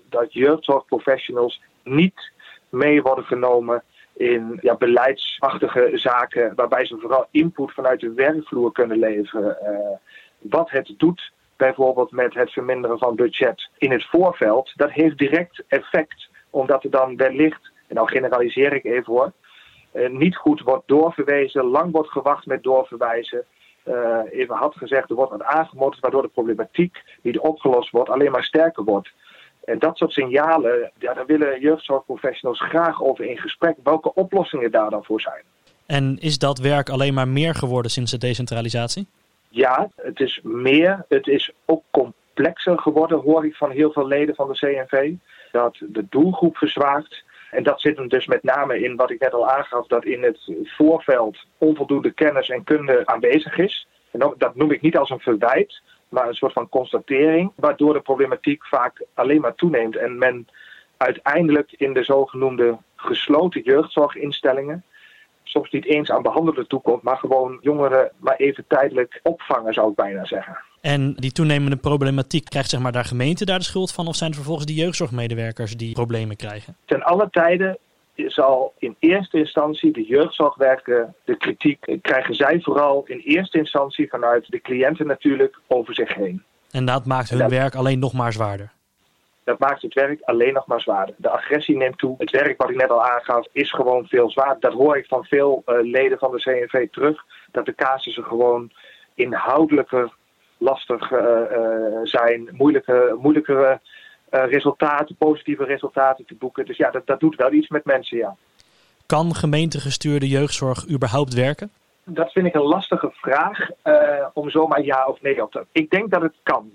dat jeugdzorgprofessionals niet mee worden genomen in ja, beleidsachtige zaken. Waarbij ze vooral input vanuit de werkvloer kunnen leveren. Uh, wat het doet bijvoorbeeld met het verminderen van budget in het voorveld, dat heeft direct effect. Omdat er dan wellicht, en nou generaliseer ik even hoor, eh, niet goed wordt doorverwezen, lang wordt gewacht met doorverwijzen. Uh, even had gezegd, er wordt wat aangemoedigd waardoor de problematiek niet opgelost wordt, alleen maar sterker wordt. En dat soort signalen, ja, daar willen jeugdzorgprofessionals graag over in gesprek, welke oplossingen daar dan voor zijn. En is dat werk alleen maar meer geworden sinds de decentralisatie? Ja, het is meer. Het is ook complexer geworden, hoor ik van heel veel leden van de CNV. Dat de doelgroep verzwaakt. En dat zit hem dus met name in wat ik net al aangaf, dat in het voorveld onvoldoende kennis en kunde aanwezig is. En dat noem ik niet als een verwijt, maar een soort van constatering, waardoor de problematiek vaak alleen maar toeneemt en men uiteindelijk in de zogenoemde gesloten jeugdzorginstellingen soms niet eens aan behandelen toekomt, maar gewoon jongeren maar even tijdelijk opvangen, zou ik bijna zeggen. En die toenemende problematiek, krijgt zeg maar daar gemeente daar de schuld van? Of zijn het vervolgens die jeugdzorgmedewerkers die problemen krijgen? Ten alle tijden zal in eerste instantie de jeugdzorgwerker de kritiek krijgen zij vooral in eerste instantie vanuit de cliënten natuurlijk over zich heen. En dat maakt hun werk alleen nog maar zwaarder. Dat maakt het werk alleen nog maar zwaarder. De agressie neemt toe. Het werk wat ik net al aangaf is gewoon veel zwaarder. Dat hoor ik van veel eh, leden van de CNV terug. Dat de casussen gewoon inhoudelijker lastig eh, eh, zijn. Moeilijke, moeilijkere resultaten, positieve resultaten te boeken. Dus ja, dat, dat doet wel iets met mensen, ja. Kan gemeentegestuurde jeugdzorg überhaupt werken? Dat vind ik een lastige vraag om zomaar ja of nee op te. Ik denk dat het kan.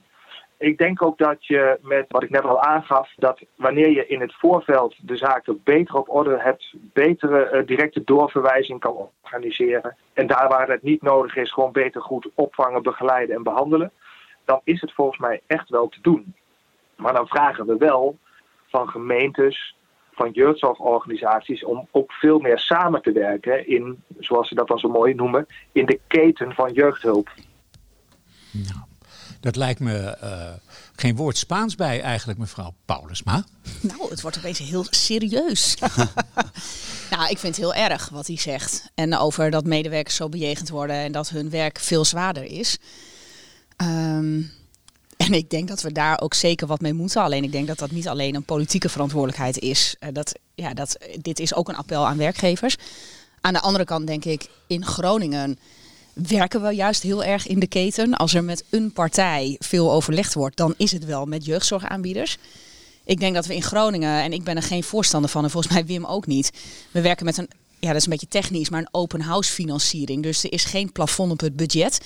Ik denk ook dat je met wat ik net al aangaf, dat wanneer je in het voorveld de zaken beter op orde hebt, betere eh, directe doorverwijzing kan organiseren. En daar waar het niet nodig is, gewoon beter goed opvangen, begeleiden en behandelen. Dan is het volgens mij echt wel te doen. Maar dan vragen we wel van gemeentes, van jeugdzorgorganisaties om ook veel meer samen te werken in, zoals ze dat dan zo mooi noemen, in de keten van jeugdhulp. Nou, dat lijkt me eh, geen woord Spaans bij eigenlijk, mevrouw Paulusma. Nou, het wordt opeens heel serieus. nou, ik vind het heel erg wat hij zegt. En over dat medewerkers zo bejegend worden en dat hun werk veel zwaarder is. Ehm, en ik denk dat we daar ook zeker wat mee moeten. Alleen ik denk dat dat niet alleen een politieke verantwoordelijkheid is. Eh, dat, ja, dat, dit is ook een appel aan werkgevers. Aan de andere kant denk ik, in Groningen werken we juist heel erg in de keten. Als er met een partij veel overlegd wordt, dan is het wel met jeugdzorgaanbieders. Ik denk dat we in Groningen, en ik ben er geen voorstander van, en volgens mij Wim ook niet. We werken met een, ja dat is een beetje technisch, maar een open house financiering. Dus er is geen plafond op het budget.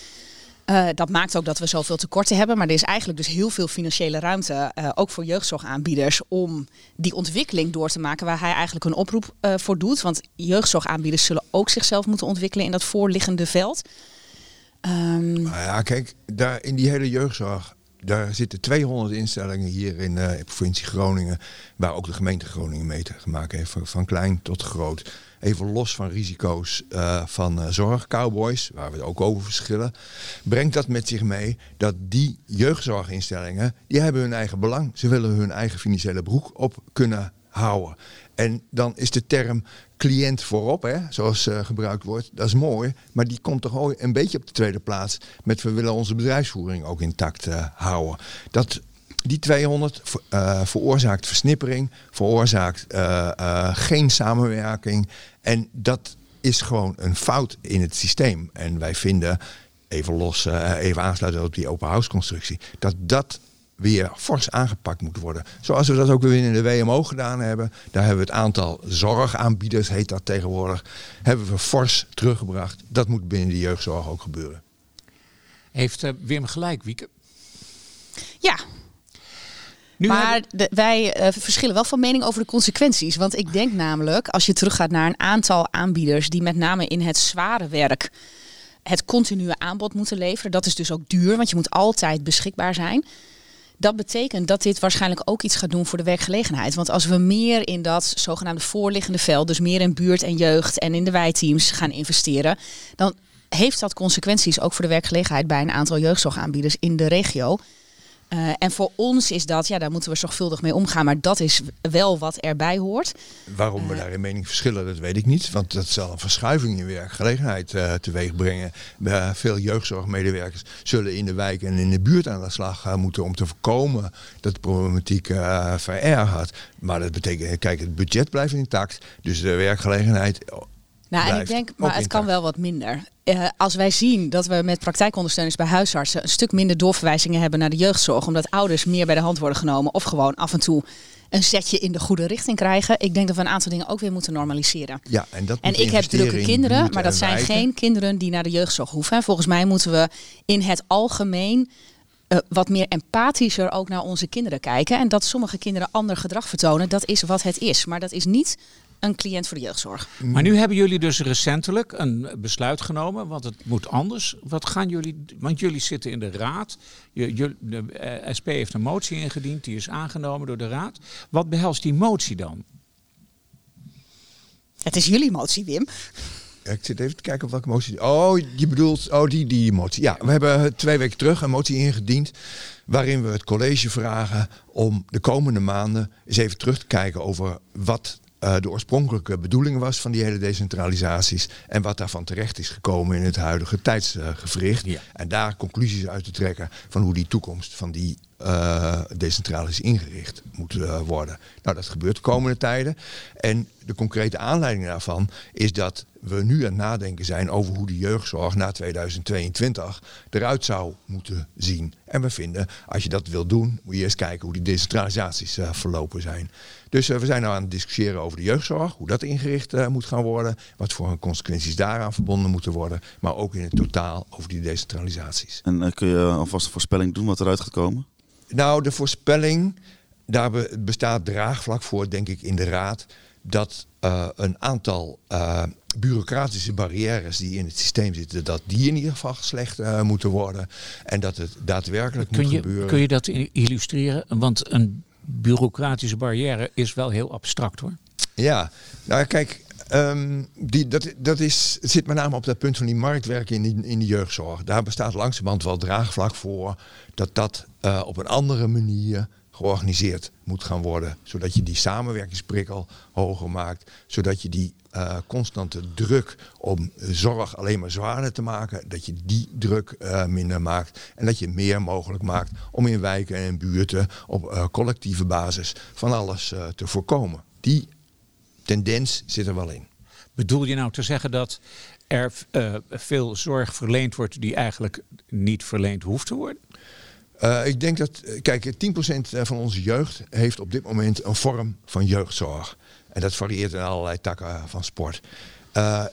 Eh, dat maakt ook dat we zoveel tekorten hebben. Maar er is eigenlijk dus heel veel financiële ruimte, eh, ook voor jeugdzorgaanbieders, om die ontwikkeling door te maken waar hij eigenlijk een oproep eh, voor doet. Want jeugdzorgaanbieders zullen ook zichzelf moeten ontwikkelen in dat voorliggende veld. Ehm, Nou ja, kijk, daar in die hele jeugdzorg, daar zitten 200 instellingen hier in eh, de provincie Groningen, waar ook de gemeente Groningen mee te maken heeft, van, klein tot groot. Even los van risico's eh, van eh, zorgcowboys, waar we het ook over verschillen, brengt dat met zich mee dat die jeugdzorginstellingen, die hebben hun eigen belang. Ze willen hun eigen financiële broek op kunnen houden. En dan is de term cliënt voorop, hè, zoals eh, gebruikt wordt, dat is mooi. Maar die komt toch een beetje op de tweede plaats met we willen onze bedrijfsvoering ook intact eh, houden. Dat, die 200 ver- eh, veroorzaakt versnippering, veroorzaakt geen samenwerking. En dat is gewoon een fout in het systeem. En wij vinden, even los, even aansluiten op die open house constructie, dat dat weer fors aangepakt moet worden. Zoals we dat ook weer in de WMO gedaan hebben. Daar hebben we het aantal zorgaanbieders, heet dat tegenwoordig, hebben we fors teruggebracht. Dat moet binnen de jeugdzorg ook gebeuren. Heeft eh, Wim gelijk, Wieke? ja, Nu maar de- wij eh, verschillen wel van mening over de consequenties. Want ik denk namelijk, als je teruggaat naar een aantal aanbieders die met name in het zware werk het continue aanbod moeten leveren. Dat is dus ook duur, want je moet altijd beschikbaar zijn. Dat betekent dat dit waarschijnlijk ook iets gaat doen voor de werkgelegenheid. Want als we meer in dat zogenaamde voorliggende veld, dus meer in buurt en jeugd en in de wijteams gaan investeren, dan heeft dat consequenties ook voor de werkgelegenheid bij een aantal jeugdzorgaanbieders in de regio. Eh, en voor ons is dat, ja, daar moeten we zorgvuldig mee omgaan. Maar dat is wel wat erbij hoort. Waarom we daar in mening verschillen, dat weet ik niet. Want dat zal een verschuiving in werkgelegenheid eh teweeg brengen. Eh, veel jeugdzorgmedewerkers zullen in de wijk en in de buurt aan de slag moeten om te voorkomen dat de problematiek eh verergert. Maar dat betekent, kijk, het budget blijft intact. Dus de werkgelegenheid. Nou, en ik denk, maar het kan wel wat minder. Eh, als wij zien dat we met praktijkondersteuners bij huisartsen een stuk minder doorverwijzingen hebben naar de jeugdzorg, omdat ouders meer bij de hand worden genomen of gewoon af en toe een zetje in de goede richting krijgen. Ik denk dat we een aantal dingen ook weer moeten normaliseren. Ja, en dat En ik heb drukke in kinderen, maar dat zijn wijken. geen kinderen die naar de jeugdzorg hoeven. Volgens mij moeten we in het algemeen eh, wat meer empathischer ook naar onze kinderen kijken. En dat sommige kinderen ander gedrag vertonen, dat is wat het is. Maar dat is niet een cliënt voor de jeugdzorg. Maar nu hebben jullie dus recentelijk een besluit genomen, want het moet anders. Wat gaan jullie, want jullie zitten in de raad. Je, je- de eh, SP heeft een motie ingediend, die is aangenomen door de raad. Wat behelst die motie dan? Het is jullie motie, Wim. Ik zit even te kijken op welke motie. Oh, je bedoelt, oh, die, die motie. Ja, we hebben twee weken terug een motie ingediend. Waarin we het college vragen om de komende maanden eens even terug te kijken over wat eh, de oorspronkelijke bedoeling was van die hele decentralisaties en wat daarvan terecht is gekomen in het huidige tijdsgevricht. Ja. En daar conclusies uit te trekken van hoe die toekomst van die uh, decentralisatie ingericht moet uh, worden. Nou, dat gebeurt de komende tijden. En de concrete aanleiding daarvan is dat we nu aan het nadenken zijn over hoe de jeugdzorg na 2022 eruit zou moeten zien. En we vinden, als je dat wil doen, moet je eerst kijken hoe die decentralisaties verlopen zijn. Dus we zijn nou aan het discussiëren over de jeugdzorg, hoe dat ingericht moet gaan worden, wat voor consequenties daaraan verbonden moeten worden, maar ook in het totaal over die decentralisaties. En kun je alvast een voorspelling doen wat eruit gaat komen? Nou, de voorspelling, daar bestaat draagvlak voor, denk ik, in de Raad. Dat uh, een aantal uh, bureaucratische barrières die in het systeem zitten, dat die in ieder geval geslecht uh, moeten worden. En dat het daadwerkelijk kun moet je, gebeuren. Kun je dat illustreren? Want een bureaucratische barrière is wel heel abstract hoor. Ja, nou kijk, Um, die, dat, dat is, zit met name op dat punt van die marktwerking in, in de jeugdzorg. Daar bestaat langzamerhand wel draagvlak voor dat dat uh, op een andere manier georganiseerd moet gaan worden. Zodat je die samenwerkingsprikkel hoger maakt. Zodat je die uh, constante druk om zorg alleen maar zwaarder te maken, dat je die druk uh, minder maakt. En dat je meer mogelijk maakt om in wijken en buurten op collectieve basis van alles te voorkomen. Die tendens zit er wel in. Bedoel je nou te zeggen dat er veel zorg verleend wordt die eigenlijk niet verleend hoeft te worden? Uh, ik denk dat, kijk, 10% van onze jeugd heeft op dit moment een vorm van jeugdzorg. En dat varieert in allerlei takken van sport.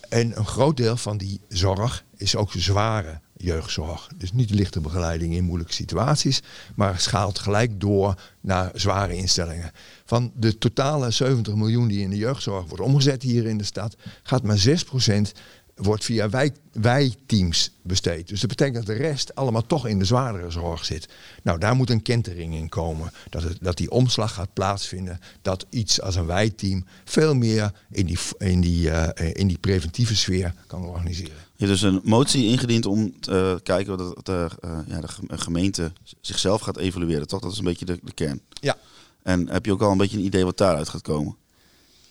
En een groot deel van die zorg is ook zware jeugdzorg. Dus niet lichte begeleiding in moeilijke situaties, maar schaalt gelijk door naar zware instellingen. Van de totale 70 miljoen die in de jeugdzorg wordt omgezet hier in de stad, gaat maar 6% wordt via wij, wijteams besteed. Dus dat betekent dat de rest allemaal toch in de zwaardere zorg zit. Nou, daar moet een kentering in komen. Dat, het, dat die omslag gaat plaatsvinden. Dat iets als een wijteam veel meer in die, in die, uh, in die preventieve sfeer kan organiseren. Je hebt dus een motie ingediend om te uh, kijken dat de, uh, ja, de gemeente zichzelf gaat evalueren. Toch? Dat is een beetje de, de kern. Ja. En heb je ook al een beetje een idee wat daaruit gaat komen?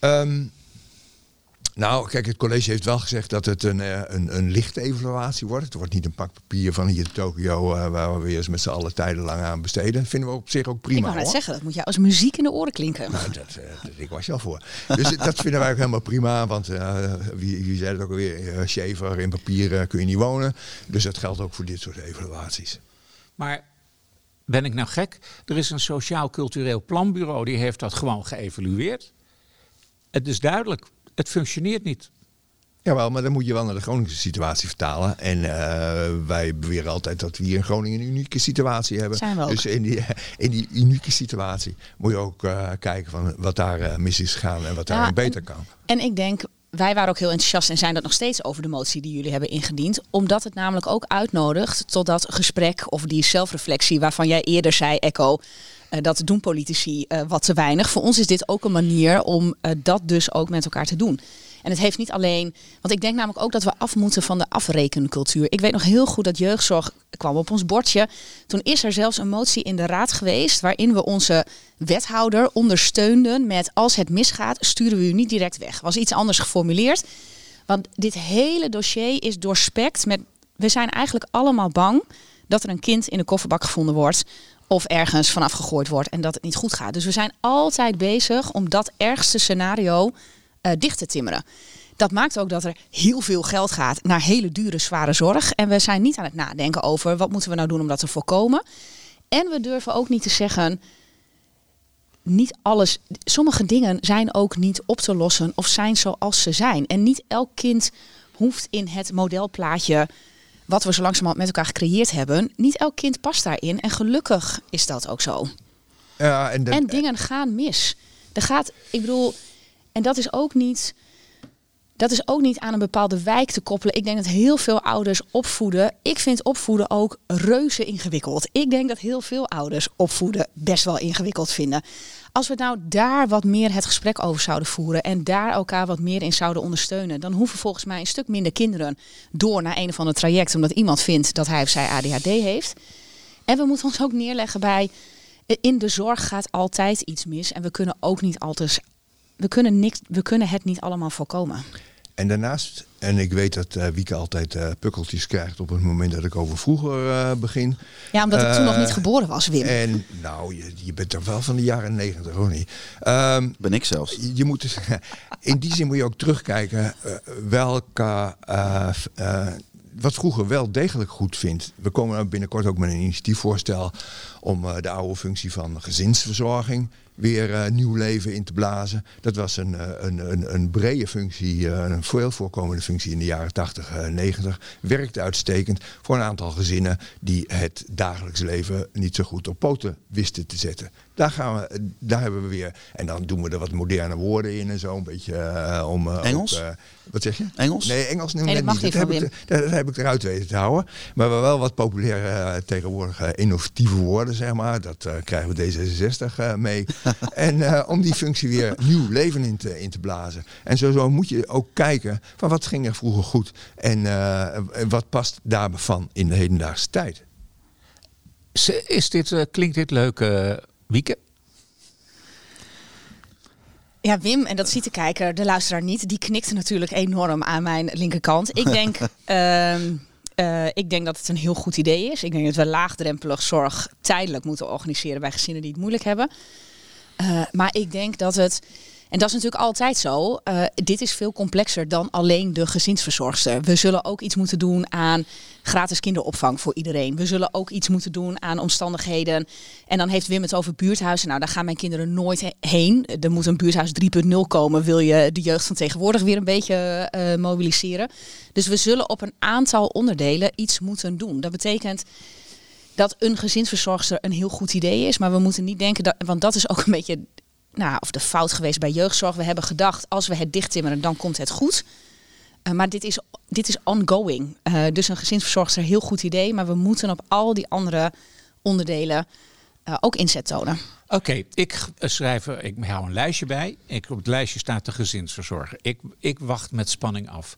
Um, nou, kijk, het college heeft wel gezegd dat het een, een, een lichte evaluatie wordt. Het wordt niet een pak papier van hier in Tokio, uh, waar we weer eens met z'n allen tijdenlang aan besteden. Dat vinden we op zich ook prima. Ik wou net zeggen, dat moet jou als muziek in de oren klinken. Nou, dat, dat, ik was je al voor. Dus dat vinden wij ook helemaal prima, want uh, wie, wie zei het ook alweer, uh, in papier kun je niet wonen. Dus dat geldt ook voor dit soort evaluaties. Maar ben ik nou gek? Er is een sociaal-cultureel planbureau, die heeft dat gewoon geëvalueerd. Het is duidelijk, het functioneert niet. Jawel, maar dan moet je wel naar de Groningse situatie vertalen. En uh, wij beweren altijd dat we hier in Groningen een unieke situatie hebben. Zijn we ook. Dus in die, in die unieke situatie moet je ook uh, kijken van wat daar uh, mis is gegaan en wat daar Ja, beter en- kan. En ik denk, wij waren ook heel enthousiast en zijn dat nog steeds over de motie die jullie hebben ingediend. Omdat het namelijk ook uitnodigt tot dat gesprek of die zelfreflectie waarvan jij eerder zei, Echo. Eh, dat doen politici eh, wat te weinig. Voor ons is dit ook een manier om eh, dat dus ook met elkaar te doen. En het heeft niet alleen. Want ik denk namelijk ook dat we af moeten van de afrekencultuur. Ik weet nog heel goed dat jeugdzorg kwam op ons bordje. Toen is er zelfs een motie in de raad geweest. waarin we onze wethouder ondersteunden met. als het misgaat, sturen we u niet direct weg. Was iets anders geformuleerd. Want dit hele dossier is doorspekt met. We zijn eigenlijk allemaal bang dat er een kind in de kofferbak gevonden wordt. Of ergens vanaf gegooid wordt en dat het niet goed gaat. Dus we zijn altijd bezig om dat ergste scenario eh, dicht te timmeren. Dat maakt ook dat er heel veel geld gaat naar hele dure, zware zorg. En we zijn niet aan het nadenken over wat moeten we nou doen om dat te voorkomen. En we durven ook niet te zeggen, niet alles, sommige dingen zijn ook niet op te lossen of zijn zoals ze zijn. En niet elk kind hoeft in het modelplaatje wat we zo langzamerhand met elkaar gecreëerd hebben, niet elk kind past daarin. En gelukkig is dat ook zo. Ja, en, de- En dingen gaan mis. Er gaat, ik bedoel, en dat is ook niet. Dat is ook niet aan een bepaalde wijk te koppelen. Ik denk dat heel veel ouders opvoeden. Ik vind opvoeden ook reuze ingewikkeld. Ik denk dat heel veel ouders opvoeden best wel ingewikkeld vinden. Als we nou daar wat meer het gesprek over zouden voeren en daar elkaar wat meer in zouden ondersteunen, dan hoeven volgens mij een stuk minder kinderen door naar een of ander traject omdat iemand vindt dat hij of zij ADHD heeft. En we moeten ons ook neerleggen bij in de zorg gaat altijd iets mis en we kunnen ook niet altijd we kunnen, niks, we kunnen het niet allemaal voorkomen. En daarnaast, en ik weet dat eh, Wieke altijd eh, pukkeltjes krijgt op het moment dat ik over vroeger eh, begin. Ja, omdat ik toen nog niet geboren was, Wim. En nou, je, je bent toch wel van de jaren negentig, hoor niet? Ehm, Ben ik zelfs. je moet dus, in die zin moet je ook terugkijken welke, eh, eh, wat vroeger wel degelijk goed vindt. We komen binnenkort ook met een initiatiefvoorstel om eh, de oude functie van gezinsverzorging weer eh, nieuw leven in te blazen. Dat was een, eh, een, een, een brede functie, eh, een veel voorkomende functie in de jaren 80, eh, 90. Werkte uitstekend voor een aantal gezinnen die het dagelijks leven niet zo goed op poten wisten te zetten. Daar, gaan we, daar hebben we weer, en dan doen we er wat moderne woorden in en zo, een beetje eh, om... eh, Engels? ook, eh, wat zeg je? Engels? Nee, Engels Nee, net dat mag niet. Dat heb, ik, dat, dat heb ik eruit weten te houden. Maar we wel wat populair eh, tegenwoordig innovatieve woorden, zeg maar. Dat eh, krijgen we D66 eh, mee. en eh, om die functie weer nieuw leven in te, in te blazen. En zo, zo moet je ook kijken van wat ging er vroeger goed. En eh, wat past daarvan in de hedendaagse tijd. Is- Is dit, eh, klinkt dit leuk, eh, Wieke? Ja, Wim, en dat ziet de kijker, de luisteraar niet, die knikte natuurlijk enorm aan mijn linkerkant. Ik denk, ehm, eh, ik denk dat het een heel goed idee is. Ik denk dat we laagdrempelig zorg tijdelijk moeten organiseren bij gezinnen die het moeilijk hebben. Eh, maar ik denk dat het, en dat is natuurlijk altijd zo, eh, dit is veel complexer dan alleen de gezinsverzorgster. We zullen ook iets moeten doen aan gratis kinderopvang voor iedereen. We zullen ook iets moeten doen aan omstandigheden. En dan heeft Wim het over buurthuizen. Nou, daar gaan mijn kinderen nooit he- heen. Er moet een buurthuis 3.0 komen. Wil je de jeugd van tegenwoordig weer een beetje eh, mobiliseren? Dus we zullen op een aantal onderdelen iets moeten doen. Dat betekent dat een gezinsverzorgster een heel goed idee is. Maar we moeten niet denken dat, want dat is ook een beetje, nou, of de fout geweest bij jeugdzorg. We hebben gedacht, als we het dichttimmeren, dan komt het goed. Eh, maar dit is, dit is ongoing. Eh, dus een gezinsverzorgster, heel goed idee. Maar we moeten op al die andere onderdelen eh, ook inzet tonen. Oké, ik schrijf, ik hou een lijstje bij. Ik, op het lijstje staat de gezinsverzorger. Ik, ik wacht met spanning af.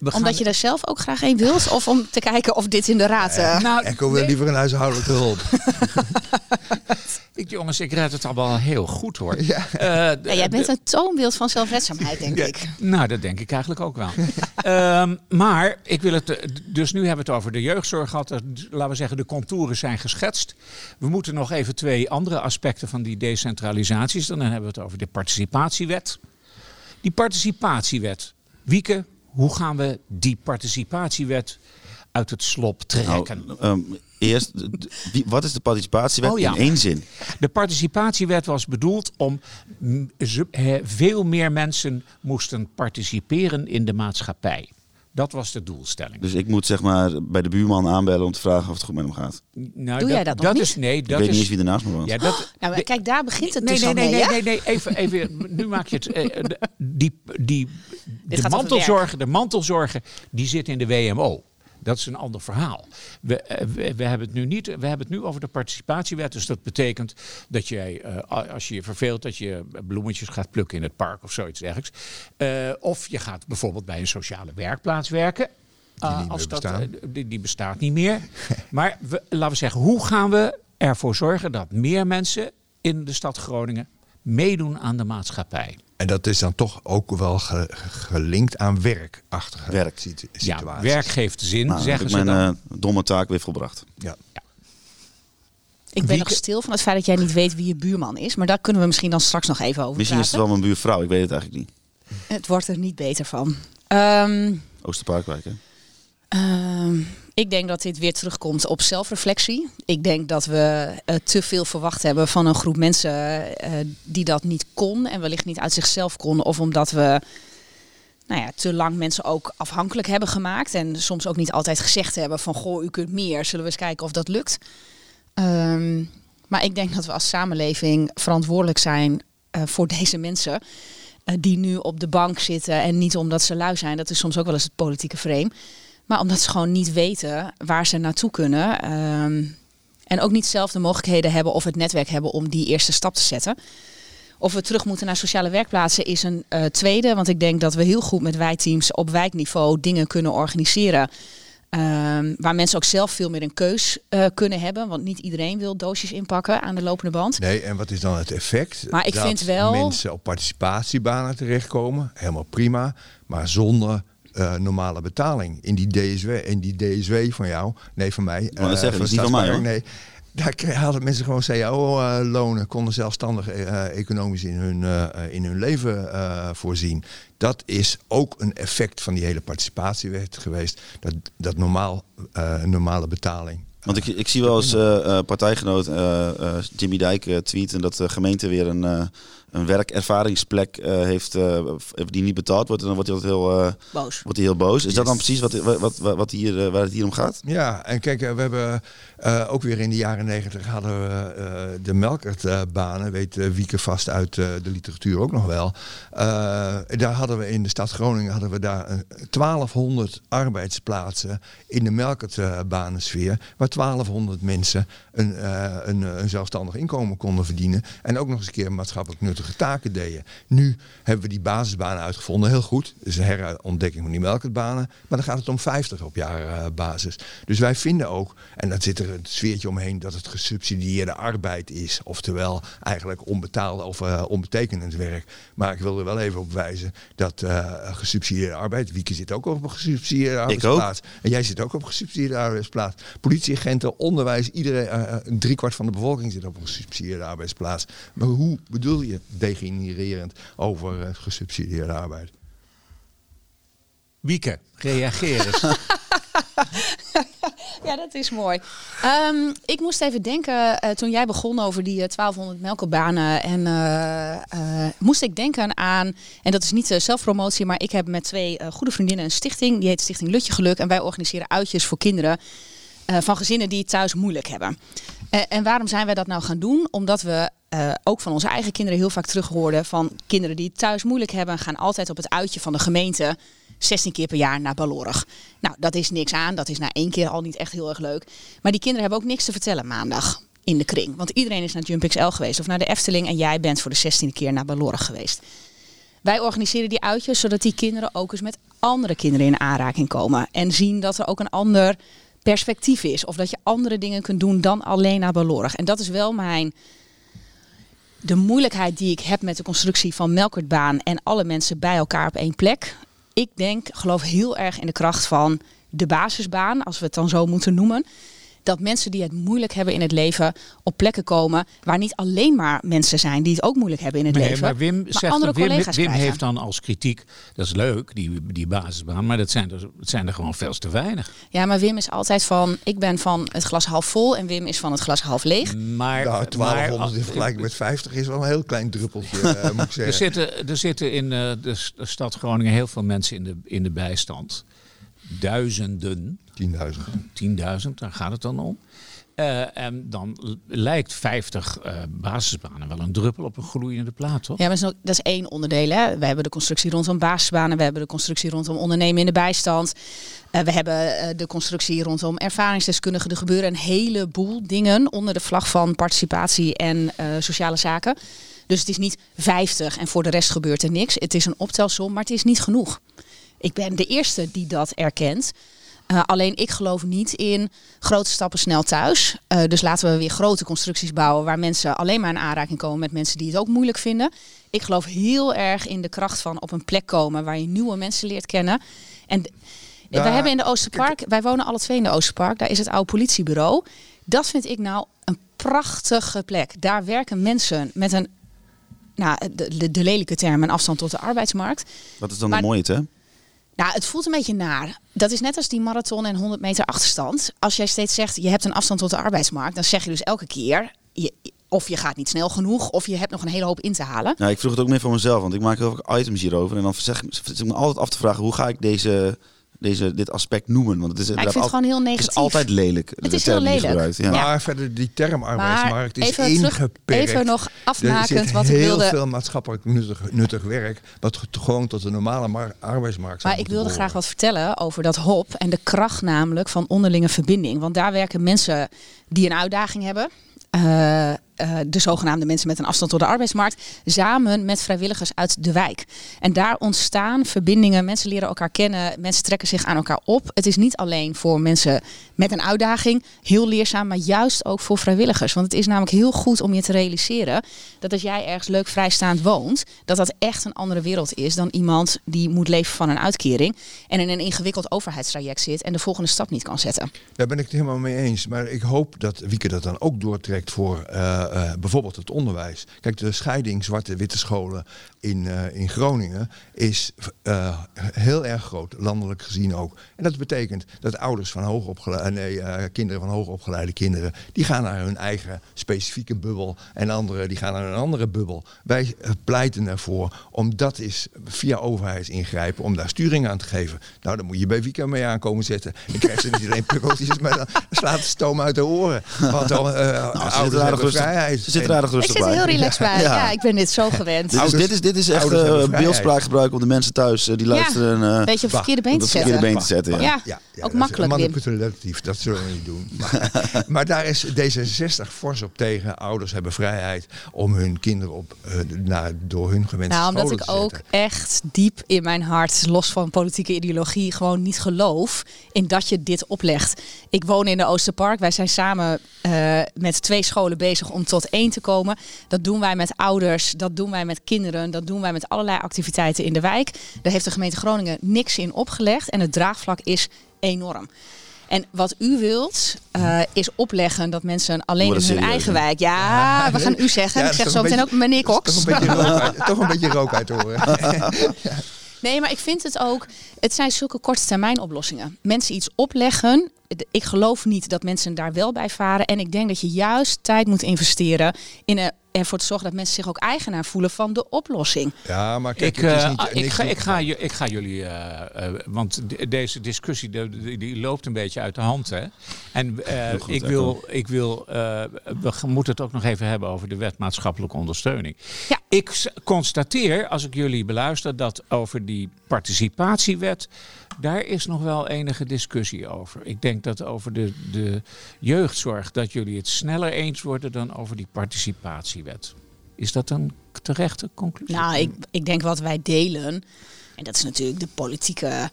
We Omdat je er zelf ook graag een wilt? Of om te kijken of dit in de raad... eh, Nou, we nee, liever een huishoudelijke hulp. ik, jongens, ik red het allemaal heel goed hoor. Ja. Eh, ja, jij bent een toonbeeld van zelfredzaamheid, denk ik. Nou, dat denk ik eigenlijk ook wel. Ehm, maar ik wil het. eh, Dus nu hebben we het over de jeugdzorg gehad. Eh, Laten we zeggen, de contouren zijn geschetst. We moeten nog even twee andere aspecten van die decentralisaties. Dan hebben we het over de participatiewet. Die participatiewet. Wieke, hoe gaan we die participatiewet uit het slop trekken? Nou, ehm, eerst, wat is de participatiewet Oh, ja. in één zin? De participatiewet was bedoeld om veel meer mensen moesten participeren in de maatschappij. Dat was de doelstelling. Dus ik moet zeg maar bij de buurman aanbellen om te vragen of het goed met hem gaat. Nou, Doe jij dat nog niet? is nee, Ik dat weet is niet eens wie ernaast me woont. ja, dat. Nou, maar kijk, daar begint het nee, dus nee, al nee, mee, nee, nee, nee, even, even. Nu maak je het. eh, de- Die, die, de mantelzorgen, de mantelzorgen, die zitten in de WMO. Dat is een ander verhaal. We, eh, we, we hebben het nu niet. We hebben het nu over de participatiewet. Dus dat betekent dat jij, eh, als je je verveelt, dat je bloemetjes gaat plukken in het park of zoiets dergelijks. Eh, of je gaat bijvoorbeeld bij een sociale werkplaats werken. Die Uh, meer als dat, die, die bestaat niet meer. maar we, laten we zeggen, hoe gaan we ervoor zorgen dat meer mensen in de stad Groningen meedoen aan de maatschappij? En dat is dan toch ook wel ge- gelinkt aan werkachtige Werk. situ- Ja, situaties. werk geeft zin, Nou, heb zeggen ik ze mijn dan. eh, domme taak weer volbracht. Ja. Ik ben nog stil van het feit dat jij niet weet wie je buurman is. Maar daar kunnen we misschien dan straks nog even over Misschien is het wel mijn buurvrouw, ik weet het eigenlijk niet. Het wordt er niet beter van. Ehm, Oosterparkwijk, hè? Ehm, ik denk dat dit weer terugkomt op zelfreflectie. Ik denk dat we eh, te veel verwacht hebben van een groep mensen eh, die dat niet kon en wellicht niet uit zichzelf kon. Of omdat we nou ja, te lang mensen ook afhankelijk hebben gemaakt. En soms ook niet altijd gezegd hebben van goh, u kunt meer. Zullen we eens kijken of dat lukt. Ehm, maar ik denk dat we als samenleving verantwoordelijk zijn eh, voor deze mensen. eh, die nu op de bank zitten en niet omdat ze lui zijn. Dat is soms ook wel eens het politieke frame. Maar omdat ze gewoon niet weten waar ze naartoe kunnen. ehm, en ook niet zelf de mogelijkheden hebben of het netwerk hebben om die eerste stap te zetten. Of we terug moeten naar sociale werkplaatsen is een eh, tweede. Want ik denk dat we heel goed met wijkteams op wijkniveau dingen kunnen organiseren. Ehm, waar mensen ook zelf veel meer een keus eh, kunnen hebben. Want niet iedereen wil doosjes inpakken aan de lopende band. Nee, en wat is dan het effect? Maar ik dat vind wel- mensen op participatiebanen terechtkomen. Helemaal prima. Maar zonder eh, normale betaling. In die, DSW, in die DSW van jou, nee van mij. eh, zeggen, is niet van mij, hoor. Nee, daar hadden mensen gewoon cao-lonen. konden zelfstandig eh, economisch in hun, in hun leven voorzien. Dat is ook een effect van die hele participatiewet geweest. Dat, dat normaal, normale betaling. Want ik, ik zie wel eens eh, partijgenoot Jimmy Dijk tweeten dat de gemeente weer een, een werkervaringsplek eh, heeft eh, die niet betaald wordt. Dan wordt hij altijd heel, eh, Boos. wordt hij heel boos. Is dat dan precies wat, wat, wat, wat hier, eh, waar het hier om gaat? Ja, en kijk, we hebben eh, ook weer in de jaren negentig hadden we eh, de melkertbanen, weet eh, Wieke vast uit de literatuur ook nog wel. Daar hadden we in de stad Groningen hadden we daar eh, 1200 arbeidsplaatsen in de melkertbanensfeer, waar 1200 mensen een, een, zelfstandig inkomen konden verdienen en ook nog eens een keer maatschappelijk nuttige taken deden. Nu hebben we die basisbanen uitgevonden, heel goed. Is een herontdekking van die melkertbanen, maar dan gaat het om 50 op jaarbasis. Dus wij vinden ook, en dan zit er een sfeertje omheen, dat het gesubsidieerde arbeid is. Oftewel eigenlijk onbetaalde of eh, onbetekenend werk. Maar ik wil er wel even op wijzen dat eh, gesubsidieerde arbeid, Wieke zit ook op een gesubsidieerde arbeidsplaats. En jij zit ook op een gesubsidieerde arbeidsplaats. Politieagenten, onderwijs, iedereen, eh, eh, driekwart van de bevolking zit op een gesubsidieerde arbeidsplaats. Maar hoe bedoel je degenererend over gesubsidieerde arbeid? Wieke, reageer eens. Ja, dat is mooi. Ehm, ik moest even denken, eh, toen jij begon over die eh, 1200 melkbanen. En eh, eh, moest ik denken aan, en dat is niet eh, zelfpromotie, maar ik heb met twee eh, goede vriendinnen een stichting. Die heet Stichting Lutje Geluk. En wij organiseren uitjes voor kinderen eh, van gezinnen die het thuis moeilijk hebben. Eh, en waarom zijn wij dat nou gaan doen? Omdat we eh, ook van onze eigen kinderen heel vaak terug hoorden van kinderen die het thuis moeilijk hebben, gaan altijd op het uitje van de gemeente 16 keer per jaar naar Balorg. Nou, dat is niks aan. Dat is na één keer al niet echt heel erg leuk. Maar die kinderen hebben ook niks te vertellen maandag in de kring. Want iedereen is naar Jump XL geweest of naar de Efteling en jij bent voor de 16e keer naar Balorg geweest. Wij organiseren die uitjes zodat die kinderen ook eens met andere kinderen in aanraking komen. En zien dat er ook een ander perspectief is. Of dat je andere dingen kunt doen dan alleen naar Balorg. En dat is wel mijn de moeilijkheid die ik heb met de constructie van Melkertbaan en alle mensen bij elkaar op één plek. Ik denk, geloof heel erg in de kracht van de basisbaan, als we het dan zo moeten noemen. Dat mensen die het moeilijk hebben in het leven op plekken komen waar niet alleen maar mensen zijn die het ook moeilijk hebben in het Nee, leven. maar Wim, zegt, andere Wim, collega's Wim heeft dan als kritiek, dat is leuk, die, die basisbaan, maar dat zijn, er, het zijn er gewoon veel te weinig. Ja, maar Wim is altijd van, ik ben van het glas half vol en Wim is van het glas half leeg. Maar, Nou, 1200 maar- in vergelijking met 50 is wel een heel klein druppeltje, eh, moet ik Er zeggen. zitten, er zitten in eh, de stad Groningen heel veel mensen in de, in de bijstand. Duizenden, 10.000. 10.000, daar gaat het dan om. Eh, en dan lijkt 50 eh, basisbanen wel een druppel op een gloeiende plaat, toch? Ja, maar dat is één onderdeel. Hè. We hebben de constructie rondom basisbanen, we hebben de constructie rondom ondernemen in de bijstand. Eh, we hebben eh, de constructie rondom ervaringsdeskundigen. Er gebeuren een heleboel dingen onder de vlag van participatie en eh, sociale zaken. Dus het is niet 50 en voor de rest gebeurt er niks. Het is een optelsom, maar het is niet genoeg. Ik ben de eerste die dat erkent. Eh, alleen ik geloof niet in grote stappen snel thuis. Eh, dus laten we weer grote constructies bouwen waar mensen alleen maar in aanraking komen met mensen die het ook moeilijk vinden. Ik geloof heel erg in de kracht van op een plek komen waar je nieuwe mensen leert kennen. En Daar- wij hebben in de Oosterpark, wij wonen alle twee in de Oosterpark, daar is het oude politiebureau. Dat vind ik nou een prachtige plek. Daar werken mensen met een, nou, de, de, de lelijke term, een afstand tot de arbeidsmarkt. Dat is dan Maar- de mooie, hè? Nou, het voelt een beetje naar. Dat is net als die marathon en 100 meter achterstand. Als jij steeds zegt, je hebt een afstand tot de arbeidsmarkt, dan zeg je dus elke keer, je, of je gaat niet snel genoeg, of je hebt nog een hele hoop in te halen. Ja, ik vroeg het ook meer voor mezelf, want ik maak heel veel items hierover. En dan zeg, ik me altijd af te vragen, hoe ga ik deze, deze, dit aspect noemen? Want het is, Maar ik vind het gewoon heel negatief. het is altijd lelijk, Het de is term heel die je lelijk. gebruikt. Ja. Ja. Maar verder, die term arbeidsmarkt is even terug- ingeperkt. even nog er afmakend wat ik heel wilde. veel maatschappelijk nuttig, nuttig werk, wat ge- gewoon tot de normale mar- arbeidsmarkt zou Maar ik wilde graag wat vertellen over dat hop en de kracht namelijk van onderlinge verbinding. Want daar werken mensen die een uitdaging hebben. eh, eh, de zogenaamde mensen met een afstand tot de arbeidsmarkt, samen met vrijwilligers uit de wijk. En daar ontstaan verbindingen, mensen leren elkaar kennen, mensen trekken zich aan elkaar op. Het is niet alleen voor mensen met een uitdaging heel leerzaam, maar juist ook voor vrijwilligers. Want het is namelijk heel goed om je te realiseren dat als jij ergens leuk vrijstaand woont, dat dat echt een andere wereld is dan iemand die moet leven van een uitkering en in een ingewikkeld overheidstraject zit en de volgende stap niet kan zetten. Daar ben ik het helemaal mee eens. Maar ik hoop dat Wieke dat dan ook doortrekt voor uh, uh, bijvoorbeeld het onderwijs. Kijk, de scheiding zwarte-witte scholen in, uh, in Groningen is heel erg groot, landelijk gezien ook. En dat betekent dat ouders van hoogopgeleide, nee, kinderen van hoogopgeleide kinderen, die gaan naar hun eigen specifieke bubbel en anderen die gaan naar een andere bubbel. Wij pleiten ervoor om dat is via overheidsingrijpen, om daar sturing aan te geven. Nou, dan moet je bij Wieke mee aankomen zetten. Dan krijg ze niet alleen pukkeltjes, maar dan slaat de stoom uit de oren. Want dan nou, ouders hebben Ze zit er aardig rustig ik bij. zit er heel relaxed bij. ja. ja. ik ben dit zo gewend. Dit is, dit is, dit is echt uh, beeldspraak gebruiken om de mensen thuis uh, die luisteren... een beetje op verkeerde been te zetten. Verkeerde been te zetten, ja. ja. ook makkelijk, manipulatief, dat zullen we niet doen. Maar, maar daar is D66 fors op tegen. Ouders hebben vrijheid om hun kinderen op, naar, door hun gewenste nou, omdat ik ook echt diep in mijn hart, los van politieke ideologie, gewoon niet geloof in dat je dit oplegt. Ik woon in de Oosterpark. Wij zijn samen uh, met twee scholen bezig om tot één te komen. Dat doen wij met ouders, dat doen wij met kinderen, dat doen wij met allerlei activiteiten in de wijk. Daar heeft de gemeente Groningen niks in opgelegd en het draagvlak is enorm. En wat u wilt, uh, is opleggen dat mensen alleen in hun eigen wijk. Ja, ja, we gaan u zeggen. Ja, ik zeg zo meteen ook meneer Cox. Toch een beetje rook uit, toch een beetje rook uit horen. Nee, maar ik vind het ook. Het zijn zulke korte termijn oplossingen. Mensen iets opleggen. Ik geloof niet dat mensen daar wel bij varen. En ik denk dat je juist tijd moet investeren in een ervoor te zorgen dat mensen zich ook eigenaar voelen van de oplossing. Ja, maar kijk, ik, uh, niet, ik, ga, ik, ga, ik ga jullie, uh, uh, want deze discussie die, die, loopt een beetje uit de hand. Hè? En goed, ik, wil, ik wil, we moeten het ook nog even hebben over de wet maatschappelijke ondersteuning. Ja. Ik constateer, als ik jullie beluister, dat over die participatiewet, daar is nog wel enige discussie over. Ik denk dat over de, de jeugdzorg, dat jullie het sneller eens worden dan over die participatiewet. Is dat een terechte conclusie? Nou, ik, ik denk wat wij delen, en dat is natuurlijk de politieke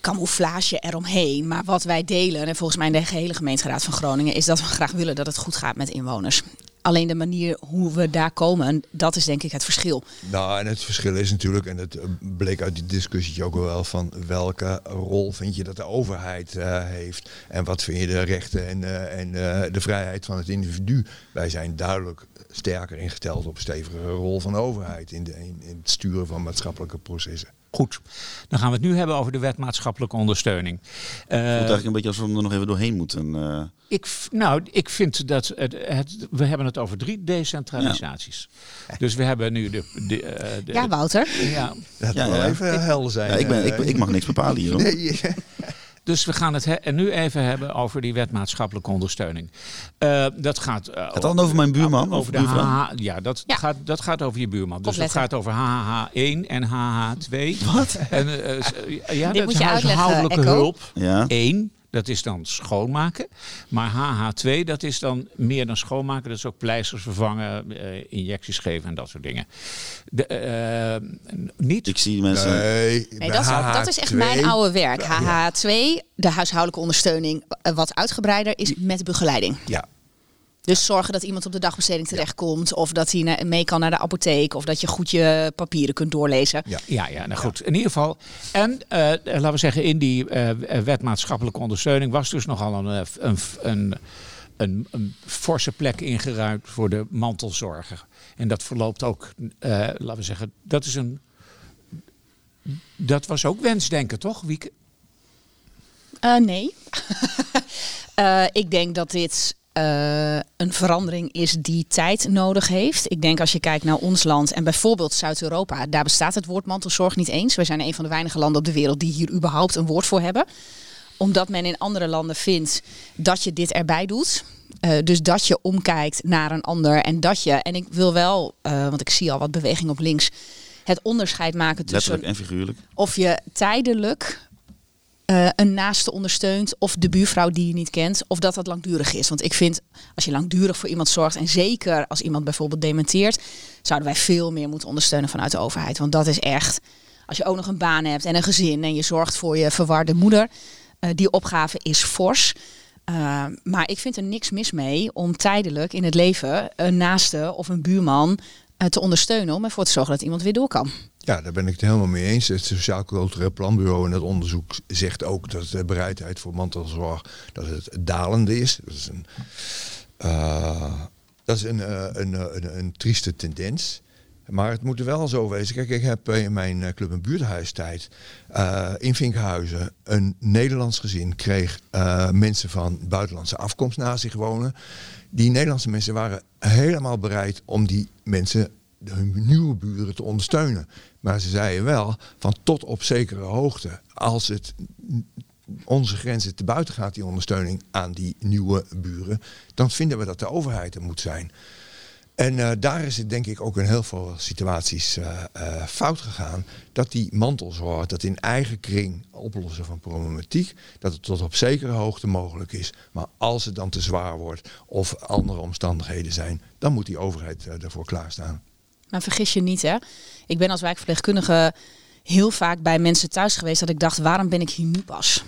camouflage eromheen. Maar wat wij delen, en volgens mij de gehele gemeenteraad van Groningen, is dat we graag willen dat het goed gaat met inwoners. Alleen de manier hoe we daar komen, dat is denk ik het verschil. Nou, en het verschil is natuurlijk, en het bleek uit die discussie ook wel van welke rol vind je dat de overheid uh, heeft en wat vind je de rechten en, uh, en de vrijheid van het individu. Wij zijn duidelijk sterker ingesteld op stevige rol van de overheid in, de, in het sturen van maatschappelijke processen. Goed, dan gaan we het nu hebben over de wet maatschappelijke ondersteuning. Uh, het voelt eigenlijk een beetje alsof we er nog even doorheen moeten. Uh. Ik, nou, ik vind dat het, het, we hebben het over drie decentralisaties. Ja. Dus we hebben nu de. de, uh, de ja, Wouter. Ja, dat ja, wel even ik, helder zijn. Ja, ik, ben, ik, ik, mag niks bepalen hier. Hoor. Nee. Dus we gaan het nu even hebben over die wet maatschappelijke ondersteuning. Uh, dat gaat. Uh, gaat dan over mijn buurman? Over de HH, ja, dat, ja. Gaat, dat gaat over je buurman. Dus dat gaat over HH1 en HH2. Wat? En, uh, ja, Dit dat is huishoudelijke hulp. Ja. 1. Dat is dan schoonmaken. Maar HH2, dat is dan meer dan schoonmaken. Dat is ook pleisters vervangen, uh, injecties geven en dat soort dingen. De, uh, niet. Ik zie mensen. Nee, nee dat, is, dat, is, echt mijn oude werk. HH2, de huishoudelijke ondersteuning, wat uitgebreider is met begeleiding. Ja. Dus zorgen dat iemand op de dagbesteding terechtkomt. Of dat hij mee kan naar de apotheek. Of dat je goed je papieren kunt doorlezen. Ja, ja, ja nou goed. In ieder geval. En uh, laten we zeggen, in die uh, wet maatschappelijke ondersteuning was dus nogal een, een, een, een, een forse plek ingeruimd voor de mantelzorger. En dat verloopt ook, uh, laten we zeggen, dat is een. Dat was ook wensdenken, toch, Wieke? nee. ik denk dat dit uh, een verandering is die tijd nodig heeft. Ik denk als je kijkt naar ons land en bijvoorbeeld Zuid-Europa, daar bestaat het woord mantelzorg niet eens. We zijn een van de weinige landen op de wereld die hier überhaupt een woord voor hebben. Omdat men in andere landen vindt dat je dit erbij doet. Uh, dus dat je omkijkt naar een ander en dat je, en ik wil wel, uh, want ik zie al wat beweging op links, het onderscheid maken tussen. Letterlijk en figuurlijk. Of je tijdelijk eh, een naaste ondersteunt of de buurvrouw die je niet kent, of dat dat langdurig is. Want ik vind, als je langdurig voor iemand zorgt en zeker als iemand bijvoorbeeld dementeert, zouden wij veel meer moeten ondersteunen vanuit de overheid. Want dat is echt, als je ook nog een baan hebt en een gezin en je zorgt voor je verwarde moeder, uh, die opgave is fors. Uh, maar ik vind er niks mis mee om tijdelijk in het leven een naaste of een buurman te ondersteunen om ervoor te zorgen dat iemand weer door kan. Ja, daar ben ik het helemaal mee eens. Het Sociaal Cultureel Planbureau en het onderzoek zegt ook dat de bereidheid voor mantelzorg dat het dalende is. Dat is een, uh, dat is een, een, een, een, trieste tendens. Maar het moet er wel zo wezen. Kijk, ik heb in mijn club en buurthuistijd in Vinkhuizen een Nederlands gezin kreeg mensen van buitenlandse afkomst naast zich wonen. Die Nederlandse mensen waren helemaal bereid om die mensen hun nieuwe buren te ondersteunen. Maar ze zeiden wel van tot op zekere hoogte. Als het onze grenzen te buiten gaat, die ondersteuning aan die nieuwe buren, dan vinden we dat de overheid er moet zijn. En uh, daar is het denk ik ook in heel veel situaties uh, uh, fout gegaan. Dat die mantelzorg, dat in eigen kring oplossen van problematiek, dat het tot op zekere hoogte mogelijk is. Maar als het dan te zwaar wordt of andere omstandigheden zijn, dan moet die overheid daarvoor klaarstaan. Maar vergis je niet hè, ik ben als wijkverpleegkundige heel vaak bij mensen thuis geweest dat ik dacht, waarom ben ik hier nu pas?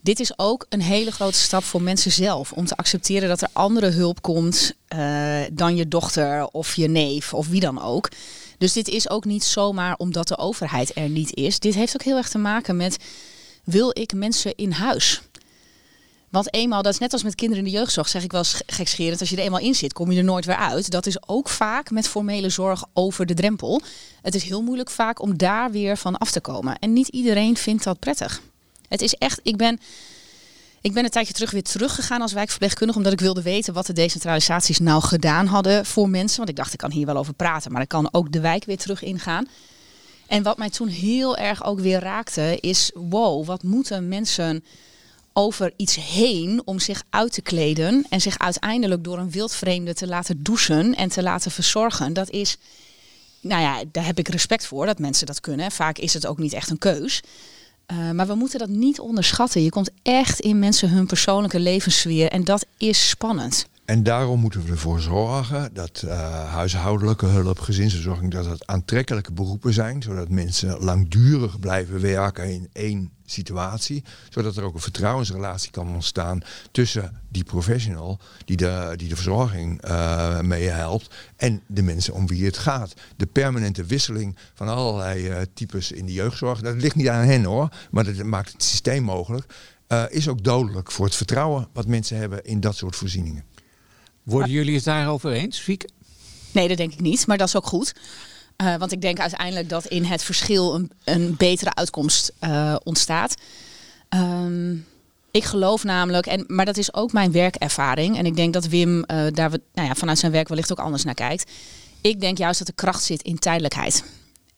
Dit is ook een hele grote stap voor mensen zelf. Om te accepteren dat er andere hulp komt uh, dan je dochter of je neef of wie dan ook. Dus dit is ook niet zomaar omdat de overheid er niet is. Dit heeft ook heel erg te maken met wil ik mensen in huis? Want eenmaal, dat is net als met kinderen in de jeugdzorg, zeg ik wel gekscherend, als je er eenmaal in zit, kom je er nooit weer uit. Dat is ook vaak met formele zorg over de drempel. Het is heel moeilijk vaak om daar weer van af te komen. En niet iedereen vindt dat prettig. Het is echt, ik ben, ik ben een tijdje terug weer teruggegaan als wijkverpleegkundige, omdat ik wilde weten wat de decentralisaties nou gedaan hadden voor mensen. Want ik dacht, ik kan hier wel over praten, maar ik kan ook de wijk weer terug ingaan. En wat mij toen heel erg ook weer raakte, is wow, wat moeten mensen over iets heen om zich uit te kleden en zich uiteindelijk door een wildvreemde te laten douchen en te laten verzorgen. Dat is, nou ja, daar heb ik respect voor dat mensen dat kunnen. Vaak is het ook niet echt een keus. Uh, maar we moeten dat niet onderschatten. Je komt echt in mensen hun persoonlijke levenssfeer en dat is spannend. En daarom moeten we ervoor zorgen dat uh, huishoudelijke hulp, gezinsverzorging, dat het aantrekkelijke beroepen zijn, zodat mensen langdurig blijven werken in één situatie, zodat er ook een vertrouwensrelatie kan ontstaan tussen die professional die de, die de verzorging uh, mee helpt en de mensen om wie het gaat. De permanente wisseling van allerlei uh, types in de jeugdzorg, dat ligt niet aan hen hoor, maar dat maakt het systeem mogelijk. Is ook dodelijk voor het vertrouwen wat mensen hebben in dat soort voorzieningen. Worden jullie het daarover eens, Fieke? Nee, dat denk ik niet, maar dat is ook goed. Uh, want ik denk uiteindelijk dat in het verschil een, een betere uitkomst uh, ontstaat. Um, ik geloof namelijk, en, maar dat is ook mijn werkervaring. En ik denk dat Wim uh, daar we, nou ja, vanuit zijn werk wellicht ook anders naar kijkt. Ik denk juist dat de kracht zit in tijdelijkheid.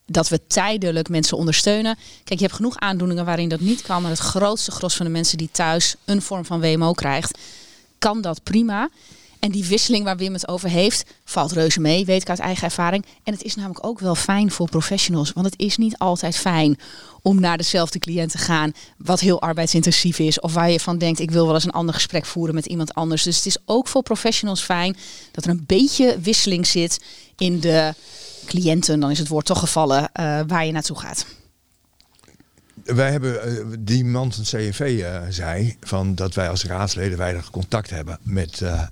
Dat we tijdelijk mensen ondersteunen. Kijk, je hebt genoeg aandoeningen waarin dat niet kan. Maar het grootste gros van de mensen die thuis een vorm van WMO krijgt, kan dat prima. En die wisseling waar Wim het over heeft, valt reuze mee, weet ik uit eigen ervaring. En het is namelijk ook wel fijn voor professionals. Want het is niet altijd fijn om naar dezelfde cliënt te gaan, wat heel arbeidsintensief is. Of waar je van denkt, ik wil wel eens een ander gesprek voeren met iemand anders. Dus het is ook voor professionals fijn dat er een beetje wisseling zit in de cliënten, dan is het woord toch gevallen, uh, waar je naartoe gaat. Wij hebben, uh, die man van CNV uh, zei van dat wij als raadsleden weinig contact hebben met uh,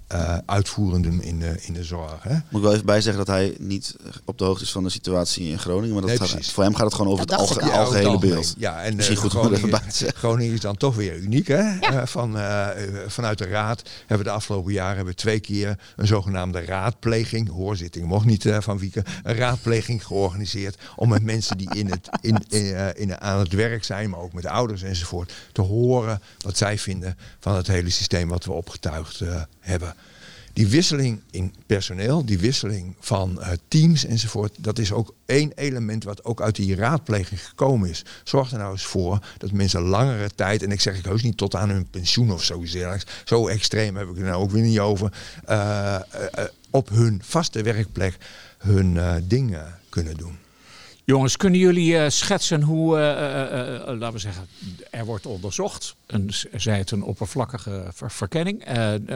uitvoerenden in de, in de zorg. Hè? Moet ik wel even bijzeggen dat hij niet op de hoogte is van de situatie in Groningen. Maar dat Nee, gaat, precies. voor hem gaat het gewoon over Dat het alge- al. algehele algemeen. beeld. Ja, en Misschien eh, goed om er Groningen. Groningen is dan toch weer uniek. Hè? Eh, van, eh, eh, vanuit de raad hebben we de afgelopen jaren hebben we twee keer een zogenaamde raadpleging, hoorzitting mocht niet eh, van Wieken, een raadpleging georganiseerd om met mensen die in het, in, in, eh, in, aan het werk zijn, maar ook met ouders enzovoort, te horen wat zij vinden van het hele systeem wat we opgetuigd eh, hebben. Die wisseling in personeel, die wisseling van eh, teams enzovoort, dat is ook één element wat ook uit die raadpleging gekomen is. Zorg er nou eens voor dat mensen langere tijd, en ik zeg ik heus niet tot aan hun pensioen of zoiets zo extreem heb ik er nou ook weer niet over, eh, op hun vaste werkplek hun dingen kunnen doen. Jongens, kunnen jullie eh, schetsen hoe, eh, eh, laten we zeggen, er wordt onderzocht. Een, zij het een oppervlakkige ver- verkenning,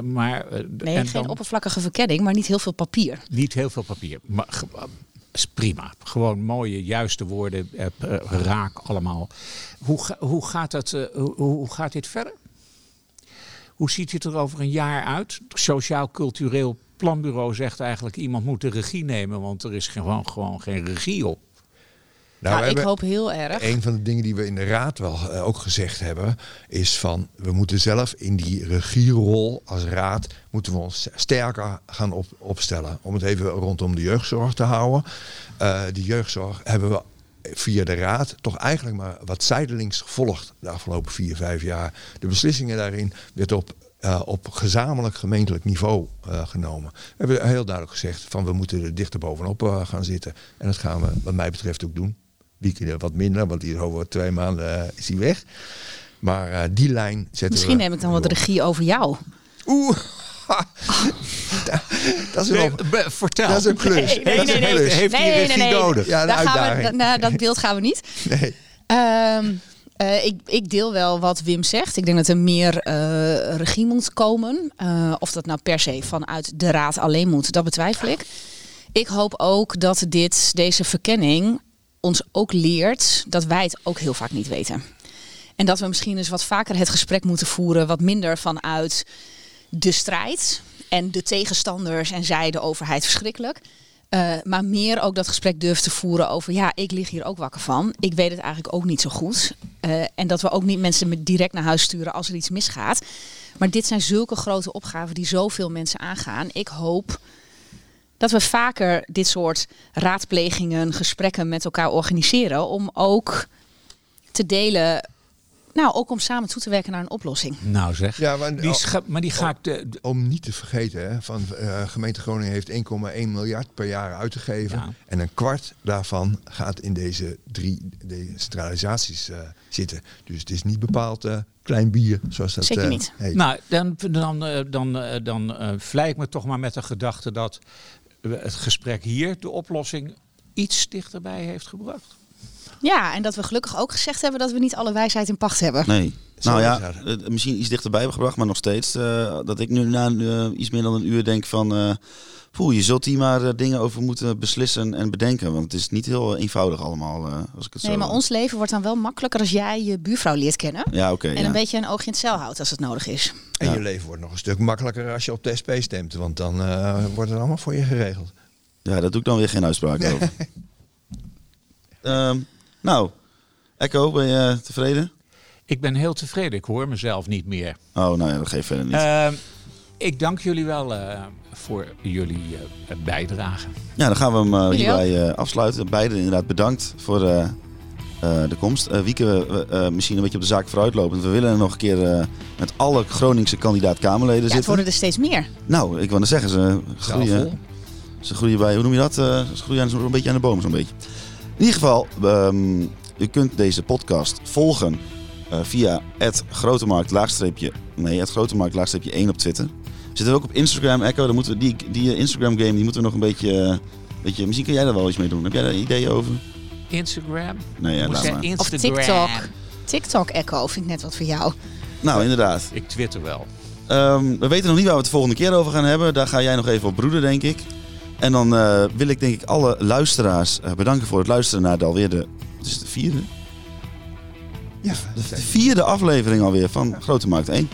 maar Nee, en geen dan oppervlakkige verkenning, maar niet heel veel papier. niet heel veel papier. Maar is prima. Gewoon mooie, juiste woorden, raak allemaal. Hoe, ga- hoe, gaat het, eh, hoe, hoe gaat dit verder? Hoe ziet het er over een jaar uit? Het Sociaal Cultureel Planbureau zegt eigenlijk iemand moet de regie nemen, want er is gewoon, gewoon geen regie op. Nou, Nou, ik hoop heel erg. Een van de dingen die we in de raad wel eh, ook gezegd hebben, is van we moeten zelf in die regierol als raad moeten we ons sterker gaan op, opstellen. Om het even rondom de jeugdzorg te houden. Eh de jeugdzorg hebben we via de raad toch eigenlijk maar wat zijdelings gevolgd de afgelopen vier, vijf jaar. De beslissingen daarin werd op, eh, op gezamenlijk gemeentelijk niveau genomen. We hebben heel duidelijk gezegd van we moeten er dichter bovenop gaan zitten. En dat gaan we wat mij betreft ook doen. Wieke wat minder, want die is over twee maanden eh, is hij weg. Maar eh, die lijn zetten Misschien we neem ik dan door. regie over jou. Oeh, dat is wel... vertel. Dat is een klus. Nee, nee, Dat is nee, een nee. klus. Heeft hij Nee, regie nee, nee. nodig? Ja, Daar gaan we, nou, dat beeld gaan we niet. Nee. Ehm, eh, ik, ik deel wel wat Wim zegt. Ik denk dat er meer eh, regie moet komen. Eh, of dat nou per se vanuit de raad alleen moet, dat betwijfel ik. Ik hoop ook dat dit, deze verkenning ons ook leert dat wij het ook heel vaak niet weten. En dat we misschien eens wat vaker het gesprek moeten voeren, wat minder vanuit de strijd en de tegenstanders en zij de overheid verschrikkelijk. Eh, maar meer ook dat gesprek durven te voeren over, ja, ik lig hier ook wakker van. Ik weet het eigenlijk ook niet zo goed. Eh, en dat we ook niet mensen direct naar huis sturen als er iets misgaat. Maar dit zijn zulke grote opgaven die zoveel mensen aangaan. Ik hoop dat we vaker dit soort raadplegingen, gesprekken met elkaar organiseren. Om ook te delen, nou ook om samen toe te werken naar een oplossing. Nou zeg. Ja, maar, Die maar die ga ik de, de- om niet te vergeten, hè, van eh, gemeente Groningen heeft 1,1 miljard per jaar uit te geven. Ja. En een kwart daarvan gaat in deze drie decentralisaties eh zitten. Dus het is niet bepaald eh, klein bier, zoals dat Zeker niet. heet. Nou, dan, dan, dan, dan vlei ik me toch maar met de gedachte dat het gesprek hier de oplossing iets dichterbij heeft gebracht. Ja, en dat we gelukkig ook gezegd hebben dat we niet alle wijsheid in pacht hebben. Nee. Zo nou ja, misschien iets dichterbij gebracht, maar nog steeds. eh, dat ik nu na eh, iets meer dan een uur denk van... eh poeh, je zult hier maar dingen over moeten beslissen en bedenken. Want het is niet heel eenvoudig allemaal, eh, als ik het Nee, zo... maar ons leven wordt dan wel makkelijker als jij je buurvrouw leert kennen. Ja, oké. En ja. een beetje een oogje in het cel houdt als het nodig is. En Ja. je leven wordt nog een stuk makkelijker als je op de SP stemt. Want dan eh, wordt het allemaal voor je geregeld. Ja, daar doe ik dan weer geen uitspraak over. Ehm, nou, Echo, ben je tevreden? Ik ben heel tevreden. Ik hoor mezelf niet meer. Oh, nou ja, dat geeft verder niet. Ehm, ik dank jullie wel eh, voor jullie eh, bijdrage. Ja, dan gaan we hem eh, hierbij eh, afsluiten. Beiden inderdaad bedankt voor eh, eh, de komst. Wieke, misschien een beetje op de zaak vooruitlopend. We willen nog een keer eh, met alle Groningse kandidaat-Kamerleden Ja, het zitten. worden er steeds meer. Nou, ik wou net zeggen, ze groeien, vol. ze groeien bij, hoe noem je dat? Eh, ze groeien zo'n beetje aan de boom, zo'n beetje. In ieder geval, ehm, u kunt deze podcast volgen eh, via het grotemarkt laagstreepje, nee, het grotemarkt laagstreepje 1 op Twitter. We zitten ook op Instagram, Echo. Dan moeten we die, die eh, Instagram game, die moeten we nog een beetje, eh, beetje, misschien kun jij daar wel iets mee doen. Heb jij daar ideeën over? Instagram. Nee, ja, laat maar. Of. TikTok. TikTok Echo vind ik net wat voor jou. Nou, inderdaad. Ik twitter wel. Ehm, we weten nog niet waar we het de volgende keer over gaan hebben. Daar ga jij nog even op broeden, denk ik. En dan eh, wil ik denk ik alle luisteraars eh, bedanken voor het luisteren naar de alweer de, wat is het, de vierde? Ja, De vierde aflevering alweer van Grote Markt 1.